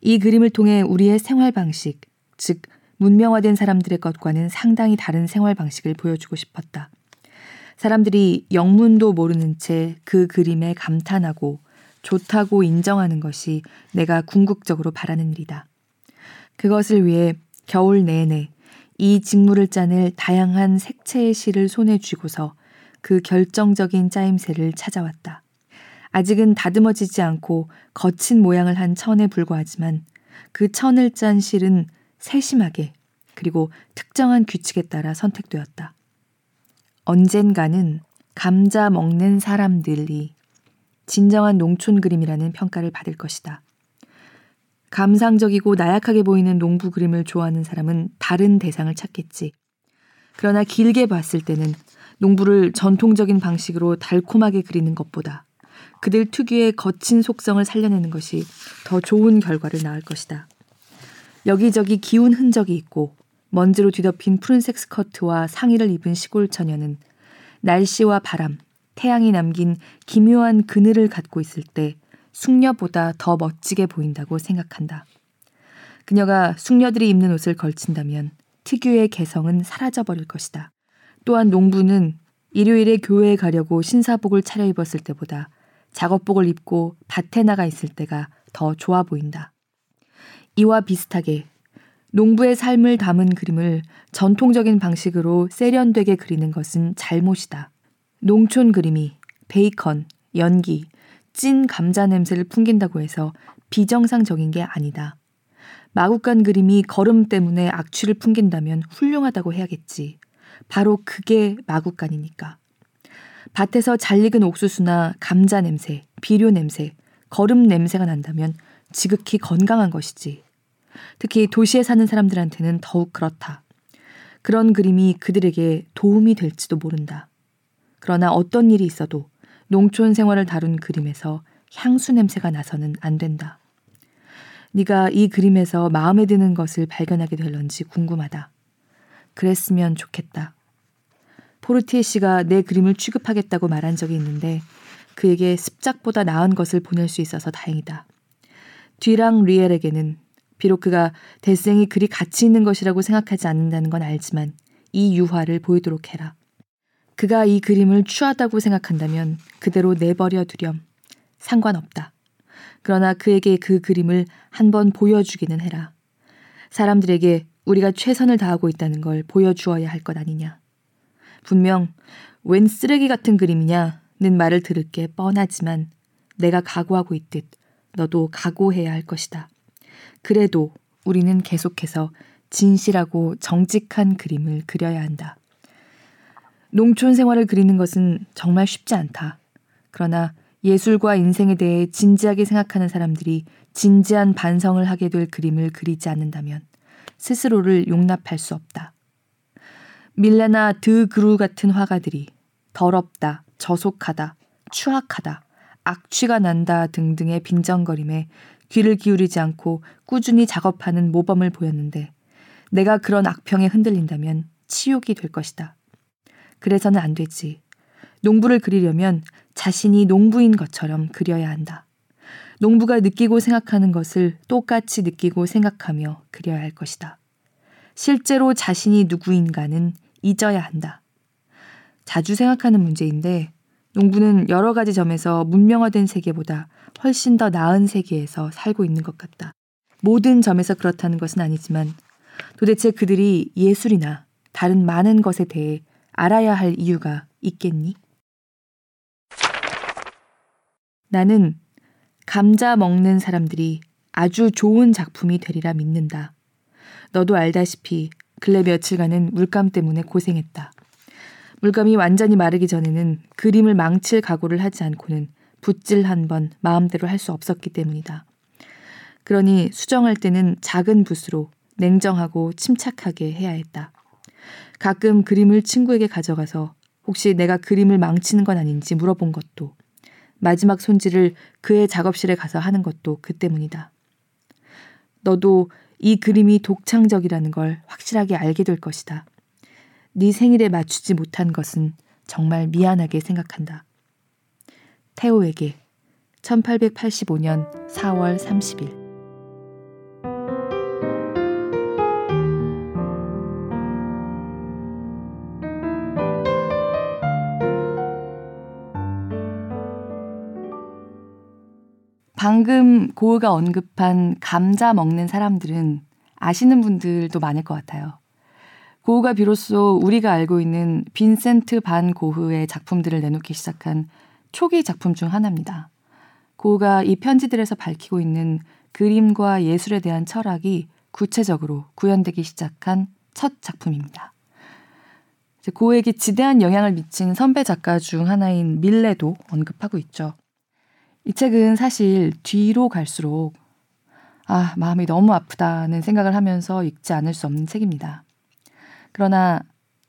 Speaker 1: 이 그림을 통해 우리의 생활 방식, 즉, 문명화된 사람들의 것과는 상당히 다른 생활 방식을 보여주고 싶었다. 사람들이 영문도 모르는 채 그 그림에 감탄하고 좋다고 인정하는 것이 내가 궁극적으로 바라는 일이다. 그것을 위해 겨울 내내 이 직무를 짜낼 다양한 색채의 실을 손에 쥐고서 그 결정적인 짜임새를 찾아왔다. 아직은 다듬어지지 않고 거친 모양을 한 천에 불과하지만 그 천을 짠 실은 세심하게 그리고 특정한 규칙에 따라 선택되었다. 언젠가는 감자 먹는 사람들이 진정한 농촌 그림이라는 평가를 받을 것이다. 감상적이고 나약하게 보이는 농부 그림을 좋아하는 사람은 다른 대상을 찾겠지. 그러나 길게 봤을 때는 농부를 전통적인 방식으로 달콤하게 그리는 것보다 그들 특유의 거친 속성을 살려내는 것이 더 좋은 결과를 낳을 것이다. 여기저기 기운 흔적이 있고 먼지로 뒤덮인 푸른색 스커트와 상의를 입은 시골 처녀는 날씨와 바람, 태양이 남긴 기묘한 그늘을 갖고 있을 때 숙녀보다 더 멋지게 보인다고 생각한다. 그녀가 숙녀들이 입는 옷을 걸친다면 특유의 개성은 사라져버릴 것이다. 또한 농부는 일요일에 교회에 가려고 신사복을 차려입었을 때보다 작업복을 입고 밭에 나가 있을 때가 더 좋아 보인다. 이와 비슷하게 농부의 삶을 담은 그림을 전통적인 방식으로 세련되게 그리는 것은 잘못이다. 농촌 그림이 베이컨, 연기, 찐 감자 냄새를 풍긴다고 해서 비정상적인 게 아니다. 마구간 그림이 걸음 때문에 악취를 풍긴다면 훌륭하다고 해야겠지. 바로 그게 마구간이니까. 밭에서 잘 익은 옥수수나 감자 냄새, 비료 냄새, 걸음 냄새가 난다면 지극히 건강한 것이지. 특히 도시에 사는 사람들한테는 더욱 그렇다. 그런 그림이 그들에게 도움이 될지도 모른다. 그러나 어떤 일이 있어도 농촌 생활을 다룬 그림에서 향수 냄새가 나서는 안 된다. 네가 이 그림에서 마음에 드는 것을 발견하게 될런지 궁금하다. 그랬으면 좋겠다. 포르티에 씨가 내 그림을 취급하겠다고 말한 적이 있는데 그에게 습작보다 나은 것을 보낼 수 있어서 다행이다. 뒤랑 리엘에게는 비록 그가 대생이 그리 가치 있는 것이라고 생각하지 않는다는 건 알지만 이 유화를 보이도록 해라. 그가 이 그림을 추하다고 생각한다면 그대로 내버려 두렴. 상관없다. 그러나 그에게 그 그림을 한 번 보여주기는 해라. 사람들에게 우리가 최선을 다하고 있다는 걸 보여주어야 할 것 아니냐. 분명 웬 쓰레기 같은 그림이냐는 말을 들을 게 뻔하지만 내가 각오하고 있듯 너도 각오해야 할 것이다. 그래도 우리는 계속해서 진실하고 정직한 그림을 그려야 한다. 농촌 생활을 그리는 것은 정말 쉽지 않다. 그러나 예술과 인생에 대해 진지하게 생각하는 사람들이 진지한 반성을 하게 될 그림을 그리지 않는다면 스스로를 용납할 수 없다. 밀레나 드 그루 같은 화가들이 더럽다, 저속하다, 추악하다, 악취가 난다 등등의 빈정거림에 귀를 기울이지 않고 꾸준히 작업하는 모범을 보였는데 내가 그런 악평에 흔들린다면 치욕이 될 것이다. 그래서는 안 되지. 농부를 그리려면 자신이 농부인 것처럼 그려야 한다. 농부가 느끼고 생각하는 것을 똑같이 느끼고 생각하며 그려야 할 것이다. 실제로 자신이 누구인가는 잊어야 한다. 자주 생각하는 문제인데 농부는 여러 가지 점에서 문명화된 세계보다 훨씬 더 나은 세계에서 살고 있는 것 같다. 모든 점에서 그렇다는 것은 아니지만 도대체 그들이 예술이나 다른 많은 것에 대해 알아야 할 이유가 있겠니? 나는 감자 먹는 사람들이 아주 좋은 작품이 되리라 믿는다. 너도 알다시피 근래 며칠간은 물감 때문에 고생했다. 물감이 완전히 마르기 전에는 그림을 망칠 각오를 하지 않고는 붓질 한 번 마음대로 할 수 없었기 때문이다. 그러니 수정할 때는 작은 붓으로 냉정하고 침착하게 해야 했다. 가끔 그림을 친구에게 가져가서 혹시 내가 그림을 망치는 건 아닌지 물어본 것도 마지막 손질을 그의 작업실에 가서 하는 것도 그 때문이다. 너도 이 그림이 독창적이라는 걸 확실하게 알게 될 것이다. 네 생일에 맞추지 못한 것은 정말 미안하게 생각한다. 태호에게 1885년 4월 30일 방금 고우가 언급한 감자 먹는 사람들은 아시는 분들도 많을 것 같아요. 고우가 비로소 우리가 알고 있는 빈센트 반 고흐의 작품들을 내놓기 시작한 초기 작품 중 하나입니다. 고우가 이 편지들에서 밝히고 있는 그림과 예술에 대한 철학이 구체적으로 구현되기 시작한 첫 작품입니다. 고우에게 지대한 영향을 미친 선배 작가 중 하나인 밀레도 언급하고 있죠. 이 책은 사실 뒤로 갈수록 아, 마음이 너무 아프다는 생각을 하면서 읽지 않을 수 없는 책입니다. 그러나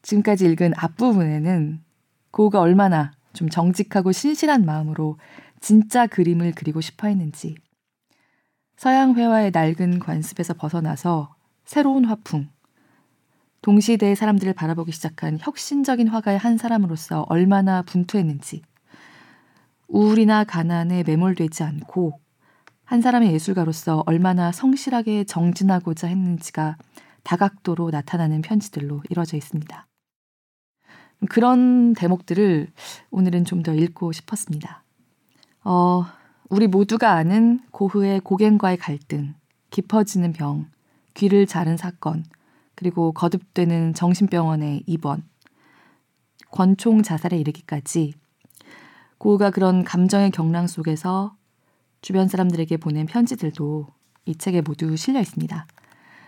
Speaker 1: 지금까지 읽은 앞부분에는 고우가 얼마나 좀 정직하고 신실한 마음으로 진짜 그림을 그리고 싶어 했는지 서양 회화의 낡은 관습에서 벗어나서 새로운 화풍, 동시대의 사람들을 바라보기 시작한 혁신적인 화가의 한 사람으로서 얼마나 분투했는지 우울이나 가난에 매몰되지 않고 한 사람의 예술가로서 얼마나 성실하게 정진하고자 했는지가 다각도로 나타나는 편지들로 이루어져 있습니다. 그런 대목들을 오늘은 좀 더 읽고 싶었습니다. 어, 우리 모두가 아는 고흐의 고갱과의 갈등, 깊어지는 병, 귀를 자른 사건, 그리고 거듭되는 정신병원의 입원, 권총 자살에 이르기까지 고우가 그런 감정의 경랑 속에서 주변 사람들에게 보낸 편지들도 이 책에 모두 실려 있습니다.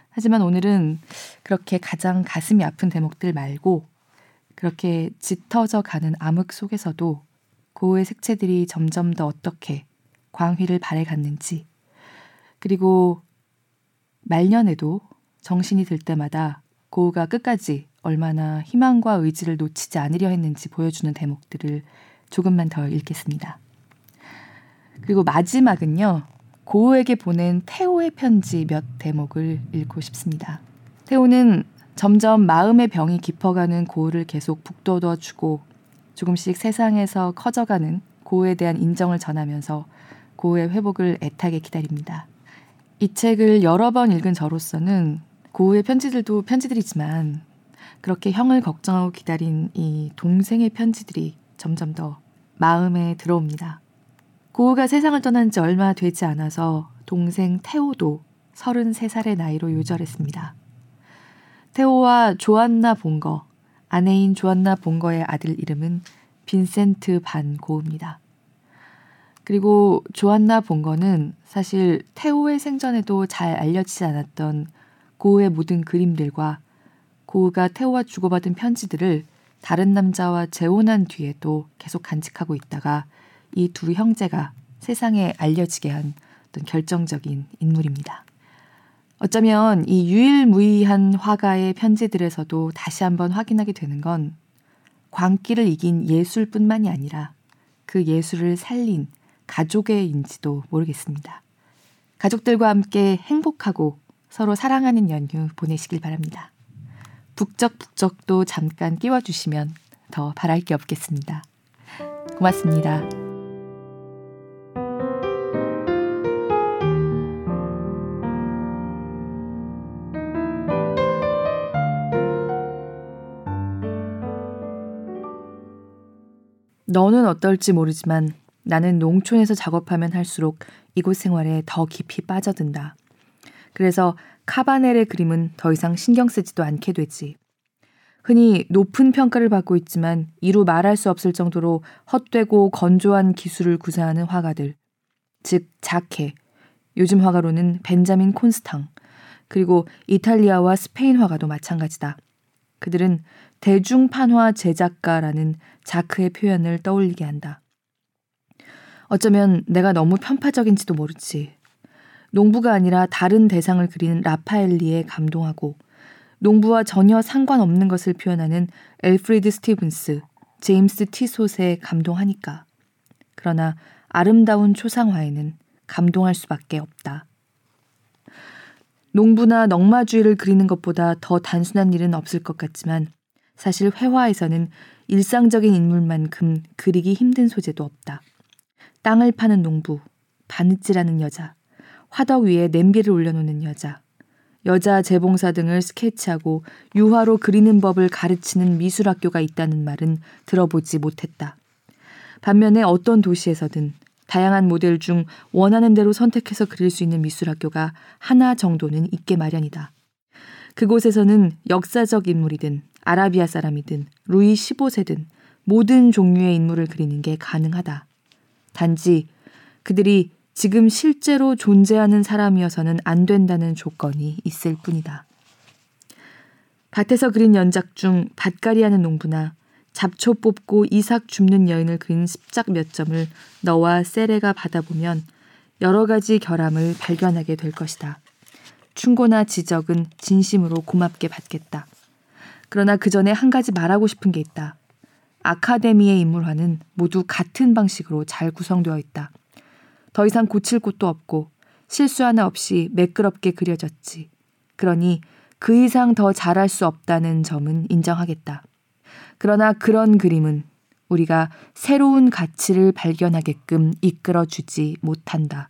Speaker 1: 하지만 오늘은 그렇게 가장 가슴이 아픈 대목들 말고 그렇게 짙어져 가는 암흑 속에서도 고우의 색채들이 점점 더 어떻게 광휘를 발해갔는지 그리고 말년에도 정신이 들 때마다 고우가 끝까지 얼마나 희망과 의지를 놓치지 않으려 했는지 보여주는 대목들을 조금만 더 읽겠습니다. 그리고 마지막은요. 고우에게 보낸 태호의 편지 몇 대목을 읽고 싶습니다. 태호는 점점 마음의 병이 깊어가는 고우를 계속 북돋워 주고 조금씩 세상에서 커져가는 고우에 대한 인정을 전하면서 고우의 회복을 애타게 기다립니다. 이 책을 여러 번 읽은 저로서는 고우의 편지들도 편지들이지만 그렇게 형을 걱정하고 기다린 이 동생의 편지들이 점점 더 마음에 들어옵니다. 고우가 세상을 떠난 지 얼마 되지 않아서 동생 태호도 33살의 나이로 요절했습니다. 태호와 조안나 본거, 아내인 조안나 본거의 아들 이름은 빈센트 반 고우입니다. 그리고 조안나 본거는 사실 태호의 생전에도 잘 알려지지 않았던 고우의 모든 그림들과 고우가 태호와 주고받은 편지들을 다른 남자와 재혼한 뒤에도 계속 간직하고 있다가 이 두 형제가 세상에 알려지게 한 어떤 결정적인 인물입니다. 어쩌면 이 유일무이한 화가의 편지들에서도 다시 한번 확인하게 되는 건 광기를 이긴 예술뿐만이 아니라 그 예술을 살린 가족의인지도 모르겠습니다. 가족들과 함께 행복하고 서로 사랑하는 연휴 보내시길 바랍니다. 북적북적도 잠깐 끼워주시면 더 바랄 게 없겠습니다. 고맙습니다. 너는 어떨지 모르지만 나는 농촌에서 작업하면 할수록 이곳 생활에 더 깊이 빠져든다. 그래서 카바넬의 그림은 더 이상 신경 쓰지도 않게 되지. 흔히 높은 평가를 받고 있지만 이루 말할 수 없을 정도로 헛되고 건조한 기술을 구사하는 화가들. 즉 자케, 요즘 화가로는 벤자민 콘스탕, 그리고 이탈리아와 스페인 화가도 마찬가지다. 그들은 대중판화 제작가라는 자크의 표현을 떠올리게 한다. 어쩌면 내가 너무 편파적인지도 모르지. 농부가 아니라 다른 대상을 그리는 라파엘리에 감동하고 농부와 전혀 상관없는 것을 표현하는 엘프리드 스티븐스, 제임스 티솥에 감동하니까. 그러나 아름다운 초상화에는 감동할 수밖에 없다. 농부나 넉마주의를 그리는 것보다 더 단순한 일은 없을 것 같지만 사실 회화에서는 일상적인 인물만큼 그리기 힘든 소재도 없다. 땅을 파는 농부, 바느질하는 여자, 화덕 위에 냄비를 올려놓는 여자, 여자 재봉사 등을 스케치하고 유화로 그리는 법을 가르치는 미술학교가 있다는 말은 들어보지 못했다. 반면에 어떤 도시에서든 다양한 모델 중 원하는 대로 선택해서 그릴 수 있는 미술학교가 하나 정도는 있게 마련이다. 그곳에서는 역사적 인물이든 아라비아 사람이든 루이 15세든 모든 종류의 인물을 그리는 게 가능하다. 단지 그들이 지금 실제로 존재하는 사람이어서는 안 된다는 조건이 있을 뿐이다. 밭에서 그린 연작 중 밭갈이 하는 농부나 잡초 뽑고 이삭 줍는 여인을 그린 십작 몇 점을 너와 세레가 받아보면 여러 가지 결함을 발견하게 될 것이다. 충고나 지적은 진심으로 고맙게 받겠다. 그러나 그 전에 한 가지 말하고 싶은 게 있다. 아카데미의 인물화는 모두 같은 방식으로 잘 구성되어 있다. 더 이상 고칠 곳도 없고 실수 하나 없이 매끄럽게 그려졌지. 그러니 그 이상 더 잘할 수 없다는 점은 인정하겠다. 그러나 그런 그림은 우리가 새로운 가치를 발견하게끔 이끌어 주지 못한다.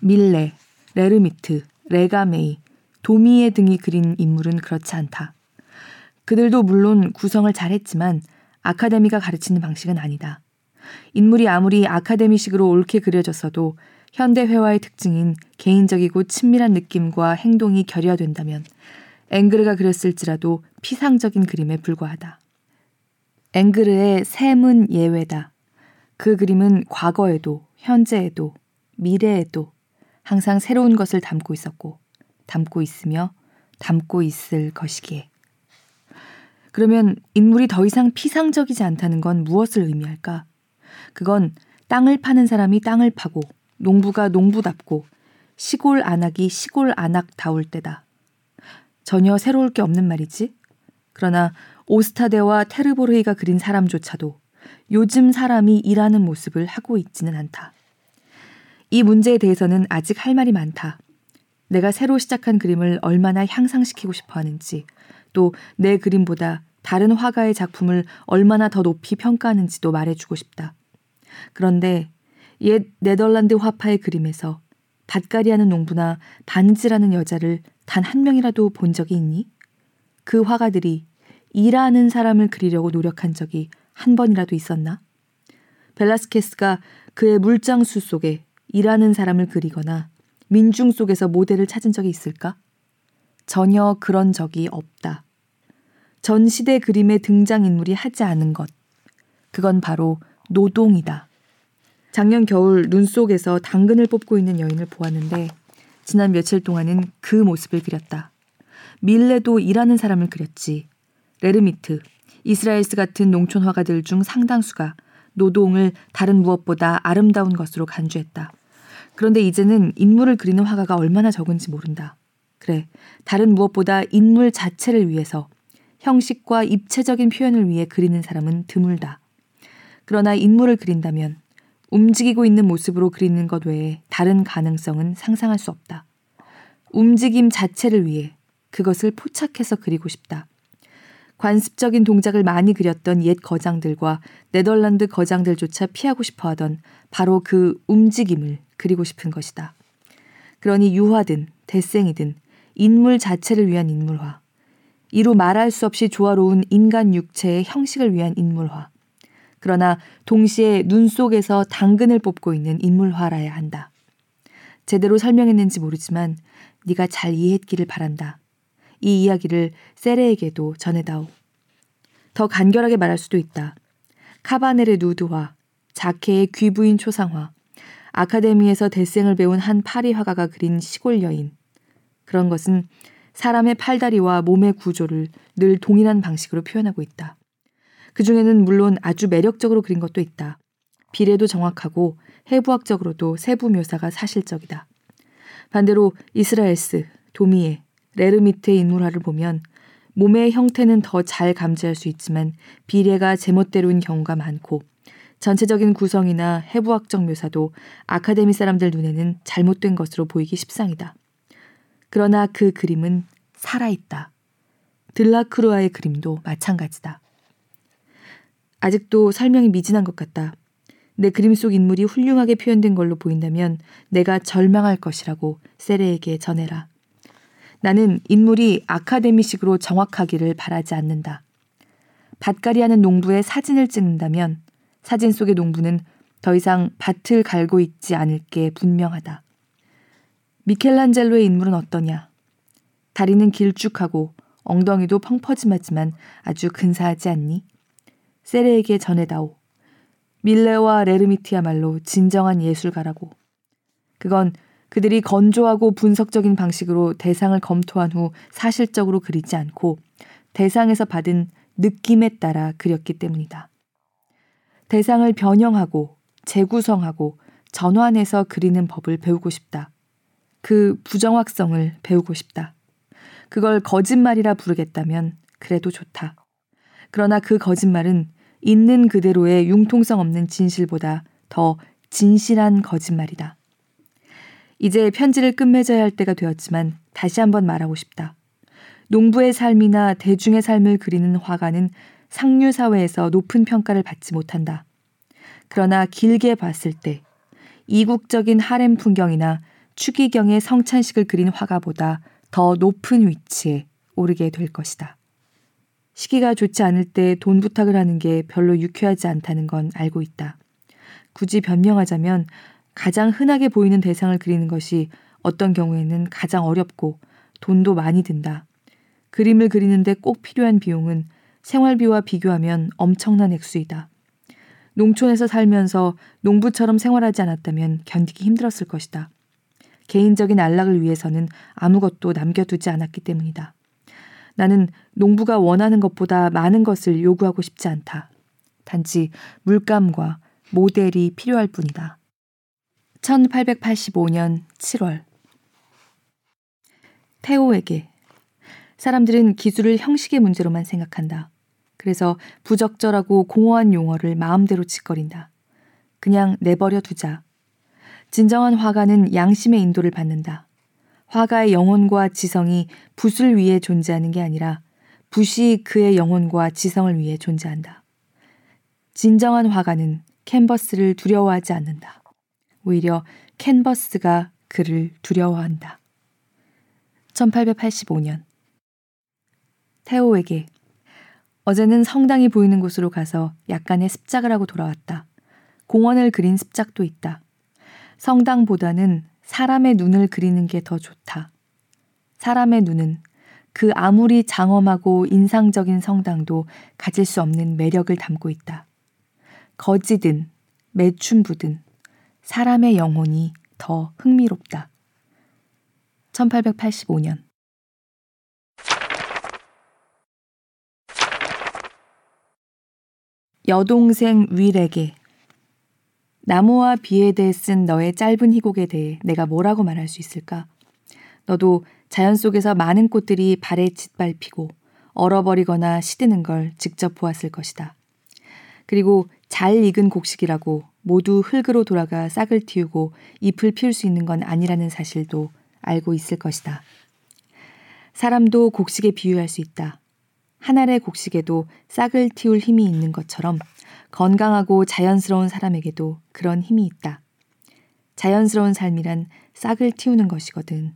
Speaker 1: 밀레, 레르미트, 레가메이, 도미에 등이 그린 인물은 그렇지 않다. 그들도 물론 구성을 잘했지만 아카데미가 가르치는 방식은 아니다. 인물이 아무리 아카데미식으로 옳게 그려졌어도 현대 회화의 특징인 개인적이고 친밀한 느낌과 행동이 결여된다면 앵그르가 그렸을지라도 피상적인 그림에 불과하다. 앵그르의 샘은 예외다. 그 그림은 과거에도, 현재에도, 미래에도 항상 새로운 것을 담고 있었고, 담고 있으며, 담고 있을 것이기에. 그러면 인물이 더 이상 피상적이지 않다는 건 무엇을 의미할까? 그건 땅을 파는 사람이 땅을 파고 농부가 농부답고 시골 안악이 시골 안악다울 때다. 전혀 새로울 게 없는 말이지. 그러나 오스타데와 테르보르이가 그린 사람조차도 요즘 사람이 일하는 모습을 하고 있지는 않다. 이 문제에 대해서는 아직 할 말이 많다. 내가 새로 시작한 그림을 얼마나 향상시키고 싶어 하는지, 또 내 그림보다 다른 화가의 작품을 얼마나 더 높이 평가하는지도 말해주고 싶다. 그런데 옛 네덜란드 화파의 그림에서 밭갈이하는 농부나 반지라는 여자를 단 한 명이라도 본 적이 있니? 그 화가들이 일하는 사람을 그리려고 노력한 적이 한 번이라도 있었나? 벨라스케스가 그의 물장수 속에 일하는 사람을 그리거나 민중 속에서 모델을 찾은 적이 있을까? 전혀 그런 적이 없다. 전 시대 그림의 등장인물이 하지 않은 것. 그건 바로 노동이다. 작년 겨울 눈 속에서 당근을 뽑고 있는 여인을 보았는데 지난 며칠 동안은 그 모습을 그렸다. 밀레도 일하는 사람을 그렸지. 레르미트, 이스라엘스 같은 농촌 화가들 중 상당수가 노동을 다른 무엇보다 아름다운 것으로 간주했다. 그런데 이제는 인물을 그리는 화가가 얼마나 적은지 모른다. 그래, 다른 무엇보다 인물 자체를 위해서 형식과 입체적인 표현을 위해 그리는 사람은 드물다. 그러나 인물을 그린다면 움직이고 있는 모습으로 그리는 것 외에 다른 가능성은 상상할 수 없다. 움직임 자체를 위해 그것을 포착해서 그리고 싶다. 관습적인 동작을 많이 그렸던 옛 거장들과 네덜란드 거장들조차 피하고 싶어 하던 바로 그 움직임을 그리고 싶은 것이다. 그러니 유화든 대생이든 인물 자체를 위한 인물화. 이루 말할 수 없이 조화로운 인간 육체의 형식을 위한 인물화. 그러나 동시에 눈 속에서 당근을 뽑고 있는 인물화라야 한다. 제대로 설명했는지 모르지만 네가 잘 이해했기를 바란다. 이 이야기를 세레에게도 전해다오. 더 간결하게 말할 수도 있다. 카바넬의 누드화, 자케의 귀부인 초상화, 아카데미에서 대생을 배운 한 파리 화가가 그린 시골 여인. 그런 것은 사람의 팔다리와 몸의 구조를 늘 동일한 방식으로 표현하고 있다. 그 중에는 물론 아주 매력적으로 그린 것도 있다. 비례도 정확하고 해부학적으로도 세부 묘사가 사실적이다. 반대로 이스라엘스, 도미에, 레르미트의 인물화를 보면 몸의 형태는 더 잘 감지할 수 있지만 비례가 제멋대로인 경우가 많고 전체적인 구성이나 해부학적 묘사도 아카데미 사람들 눈에는 잘못된 것으로 보이기 십상이다. 그러나 그 그림은 살아있다. 들라크루아의 그림도 마찬가지다. 아직도 설명이 미진한 것 같다. 내 그림 속 인물이 훌륭하게 표현된 걸로 보인다면 내가 절망할 것이라고 세레에게 전해라. 나는 인물이 아카데미식으로 정확하기를 바라지 않는다. 밭갈이하는 농부의 사진을 찍는다면 사진 속의 농부는 더 이상 밭을 갈고 있지 않을 게 분명하다. 미켈란젤로의 인물은 어떠냐? 다리는 길쭉하고 엉덩이도 펑퍼짐하지만 아주 근사하지 않니? 세레에게 전해다오. 밀레와 레르미티야말로 진정한 예술가라고. 그건 그들이 건조하고 분석적인 방식으로 대상을 검토한 후 사실적으로 그리지 않고 대상에서 받은 느낌에 따라 그렸기 때문이다. 대상을 변형하고 재구성하고 전환해서 그리는 법을 배우고 싶다. 그 부정확성을 배우고 싶다. 그걸 거짓말이라 부르겠다면 그래도 좋다. 그러나 그 거짓말은 있는 그대로의 융통성 없는 진실보다 더 진실한 거짓말이다. 이제 편지를 끝맺어야 할 때가 되었지만 다시 한번 말하고 싶다. 농부의 삶이나 대중의 삶을 그리는 화가는 상류 사회에서 높은 평가를 받지 못한다. 그러나 길게 봤을 때 이국적인 하렘 풍경이나 추기경의 성찬식을 그린 화가보다 더 높은 위치에 오르게 될 것이다. 시기가 좋지 않을 때 돈 부탁을 하는 게 별로 유쾌하지 않다는 건 알고 있다. 굳이 변명하자면 가장 흔하게 보이는 대상을 그리는 것이 어떤 경우에는 가장 어렵고 돈도 많이 든다. 그림을 그리는데 꼭 필요한 비용은 생활비와 비교하면 엄청난 액수이다. 농촌에서 살면서 농부처럼 생활하지 않았다면 견디기 힘들었을 것이다. 개인적인 안락을 위해서는 아무것도 남겨두지 않았기 때문이다. 나는 농부가 원하는 것보다 많은 것을 요구하고 싶지 않다. 단지 물감과 모델이 필요할 뿐이다. 1885년 7월 태호에게 사람들은 기술을 형식의 문제로만 생각한다. 그래서 부적절하고 공허한 용어를 마음대로 짓거린다. 그냥 내버려 두자. 진정한 화가는 양심의 인도를 받는다. 화가의 영혼과 지성이 붓을 위해 존재하는 게 아니라 붓이 그의 영혼과 지성을 위해 존재한다. 진정한 화가는 캔버스를 두려워하지 않는다. 오히려 캔버스가 그를 두려워한다. 1885년 태호에게 어제는 성당이 보이는 곳으로 가서 약간의 습작을 하고 돌아왔다. 공원을 그린 습작도 있다. 성당보다는 사람의 눈을 그리는 게 더 좋다. 사람의 눈은 그 아무리 장엄하고 인상적인 성당도 가질 수 없는 매력을 담고 있다. 거지든 매춘부든 사람의 영혼이 더 흥미롭다. 1885년 여동생 윌에게 나무와 비에 대해 쓴 너의 짧은 희곡에 대해 내가 뭐라고 말할 수 있을까? 너도 자연 속에서 많은 꽃들이 발에 짓밟히고 얼어버리거나 시드는 걸 직접 보았을 것이다. 그리고 잘 익은 곡식이라고 모두 흙으로 돌아가 싹을 틔우고 잎을 피울 수 있는 건 아니라는 사실도 알고 있을 것이다. 사람도 곡식에 비유할 수 있다. 한 알의 곡식에도 싹을 틔울 힘이 있는 것처럼 건강하고 자연스러운 사람에게도 그런 힘이 있다. 자연스러운 삶이란 싹을 틔우는 것이거든.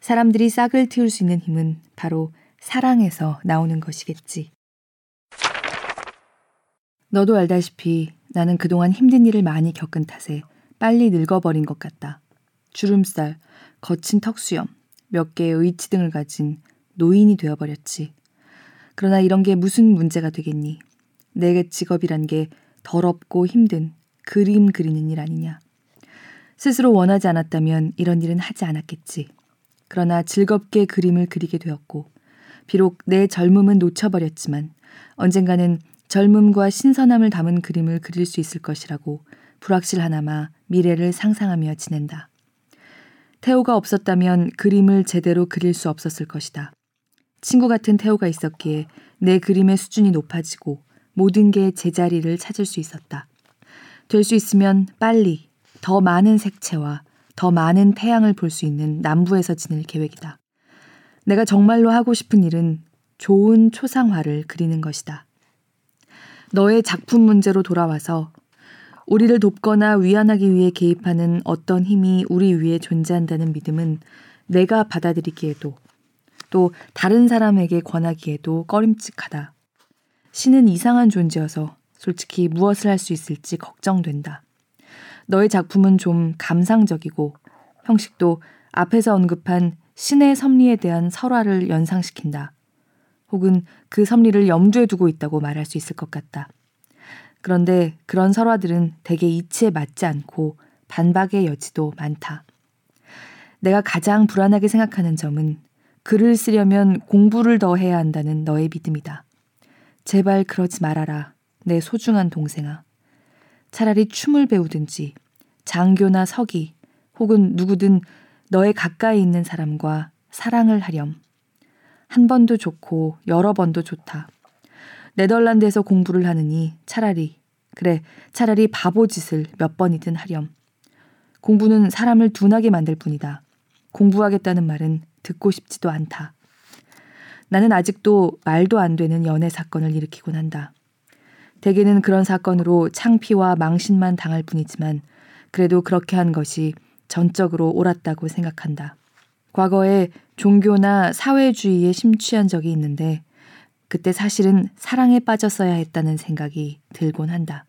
Speaker 1: 사람들이 싹을 틔울 수 있는 힘은 바로 사랑에서 나오는 것이겠지. 너도 알다시피 나는 그동안 힘든 일을 많이 겪은 탓에 빨리 늙어버린 것 같다. 주름살, 거친 턱수염, 몇 개의 의치 등을 가진 노인이 되어버렸지. 그러나 이런 게 무슨 문제가 되겠니? 내 직업이란 게 더럽고 힘든 그림 그리는 일 아니냐. 스스로 원하지 않았다면 이런 일은 하지 않았겠지. 그러나 즐겁게 그림을 그리게 되었고, 비록 내 젊음은 놓쳐버렸지만 언젠가는 젊음과 신선함을 담은 그림을 그릴 수 있을 것이라고 불확실하나마 미래를 상상하며 지낸다. 태호가 없었다면 그림을 제대로 그릴 수 없었을 것이다. 친구 같은 태호가 있었기에 내 그림의 수준이 높아지고 모든 게 제자리를 찾을 수 있었다. 될 수 있으면 빨리 더 많은 색채와 더 많은 태양을 볼 수 있는 남부에서 지낼 계획이다. 내가 정말로 하고 싶은 일은 좋은 초상화를 그리는 것이다. 너의 작품 문제로 돌아와서 우리를 돕거나 위안하기 위해 개입하는 어떤 힘이 우리 위에 존재한다는 믿음은 내가 받아들이기에도 또 다른 사람에게 권하기에도 꺼림칙하다. 신은 이상한 존재여서 솔직히 무엇을 할 수 있을지 걱정된다. 너의 작품은 좀 감상적이고 형식도 앞에서 언급한 신의 섭리에 대한 설화를 연상시킨다. 혹은 그 섭리를 염두에 두고 있다고 말할 수 있을 것 같다. 그런데 그런 설화들은 대개 이치에 맞지 않고 반박의 여지도 많다. 내가 가장 불안하게 생각하는 점은 글을 쓰려면 공부를 더 해야 한다는 너의 믿음이다. 제발 그러지 말아라. 내 소중한 동생아. 차라리 춤을 배우든지 장교나 서기 혹은 누구든 너의 가까이 있는 사람과 사랑을 하렴. 한 번도 좋고 여러 번도 좋다. 네덜란드에서 공부를 하느니 차라리 그래 차라리 바보 짓을 몇 번이든 하렴. 공부는 사람을 둔하게 만들 뿐이다. 공부하겠다는 말은 듣고 싶지도 않다. 나는 아직도 말도 안 되는 연애 사건을 일으키곤 한다. 대개는 그런 사건으로 창피와 망신만 당할 뿐이지만 그래도 그렇게 한 것이 전적으로 옳았다고 생각한다. 과거에 종교나 사회주의에 심취한 적이 있는데 그때 사실은 사랑에 빠졌어야 했다는 생각이 들곤 한다.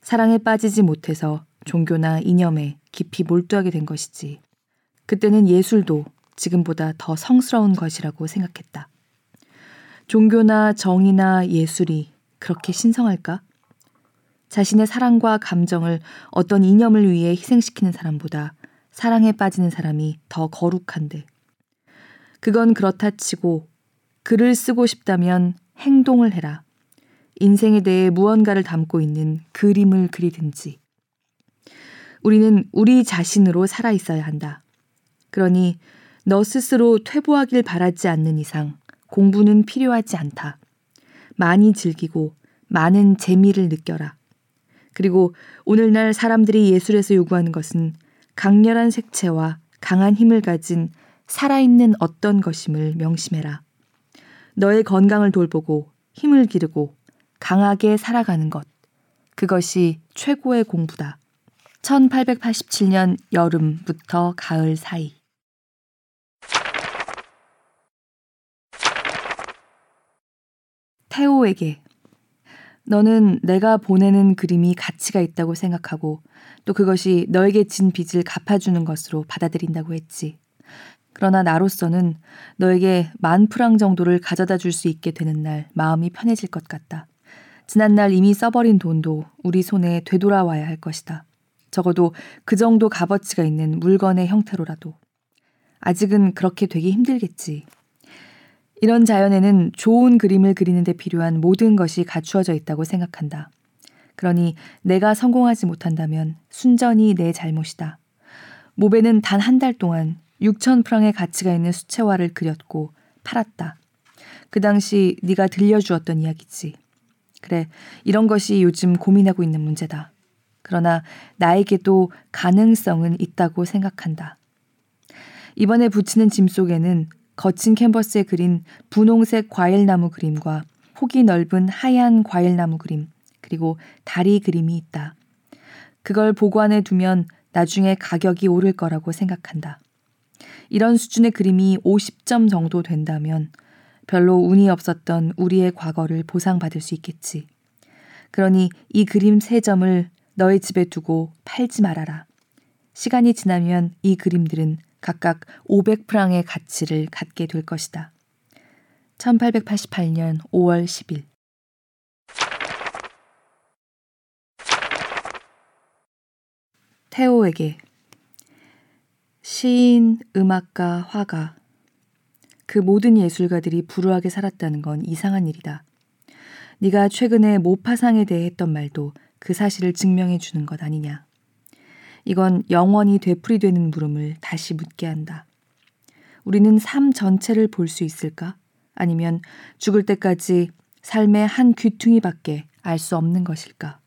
Speaker 1: 사랑에 빠지지 못해서 종교나 이념에 깊이 몰두하게 된 것이지. 그때는 예술도 지금보다 더 성스러운 것이라고 생각했다. 종교나 정의나 예술이 그렇게 신성할까? 자신의 사랑과 감정을 어떤 이념을 위해 희생시키는 사람보다 사랑에 빠지는 사람이 더 거룩한데. 그건 그렇다 치고 글을 쓰고 싶다면 행동을 해라. 인생에 대해 무언가를 담고 있는 그림을 그리든지. 우리는 우리 자신으로 살아 있어야 한다. 그러니 너 스스로 퇴보하길 바라지 않는 이상 공부는 필요하지 않다. 많이 즐기고 많은 재미를 느껴라. 그리고 오늘날 사람들이 예술에서 요구하는 것은 강렬한 색채와 강한 힘을 가진 살아있는 어떤 것임을 명심해라. 너의 건강을 돌보고 힘을 기르고 강하게 살아가는 것. 그것이 최고의 공부다. 1887년 여름부터 가을 사이. 태호에게 너는 내가 보내는 그림이 가치가 있다고 생각하고 또 그것이 너에게 진 빚을 갚아주는 것으로 받아들인다고 했지. 그러나 나로서는 너에게 만 프랑 정도를 가져다 줄 수 있게 되는 날 마음이 편해질 것 같다. 지난날 이미 써버린 돈도 우리 손에 되돌아와야 할 것이다. 적어도 그 정도 값어치가 있는 물건의 형태로라도. 아직은 그렇게 되기 힘들겠지. 이런 자연에는 좋은 그림을 그리는데 필요한 모든 것이 갖추어져 있다고 생각한다. 그러니 내가 성공하지 못한다면 순전히 내 잘못이다. 모베는 단 한 달 동안 6천 프랑의 가치가 있는 수채화를 그렸고 팔았다. 그 당시 네가 들려주었던 이야기지. 그래, 이런 것이 요즘 고민하고 있는 문제다. 그러나 나에게도 가능성은 있다고 생각한다. 이번에 붙이는 짐 속에는 거친 캔버스에 그린 분홍색 과일나무 그림과 폭이 넓은 하얀 과일나무 그림, 그리고 다리 그림이 있다. 그걸 보관해 두면 나중에 가격이 오를 거라고 생각한다. 이런 수준의 그림이 50점 정도 된다면 별로 운이 없었던 우리의 과거를 보상받을 수 있겠지. 그러니 이 그림 세 점을 너의 집에 두고 팔지 말아라. 시간이 지나면 이 그림들은 각각 500프랑의 가치를 갖게 될 것이다. 1888년 5월 10일 테오에게 시인, 음악가, 화가 그 모든 예술가들이 불우하게 살았다는 건 이상한 일이다. 네가 최근에 모파상에 대해 했던 말도 그 사실을 증명해 주는 것 아니냐. 이건 영원히 되풀이되는 물음을 다시 묻게 한다. 우리는 삶 전체를 볼 수 있을까? 아니면 죽을 때까지 삶의 한 귀퉁이밖에 알 수 없는 것일까?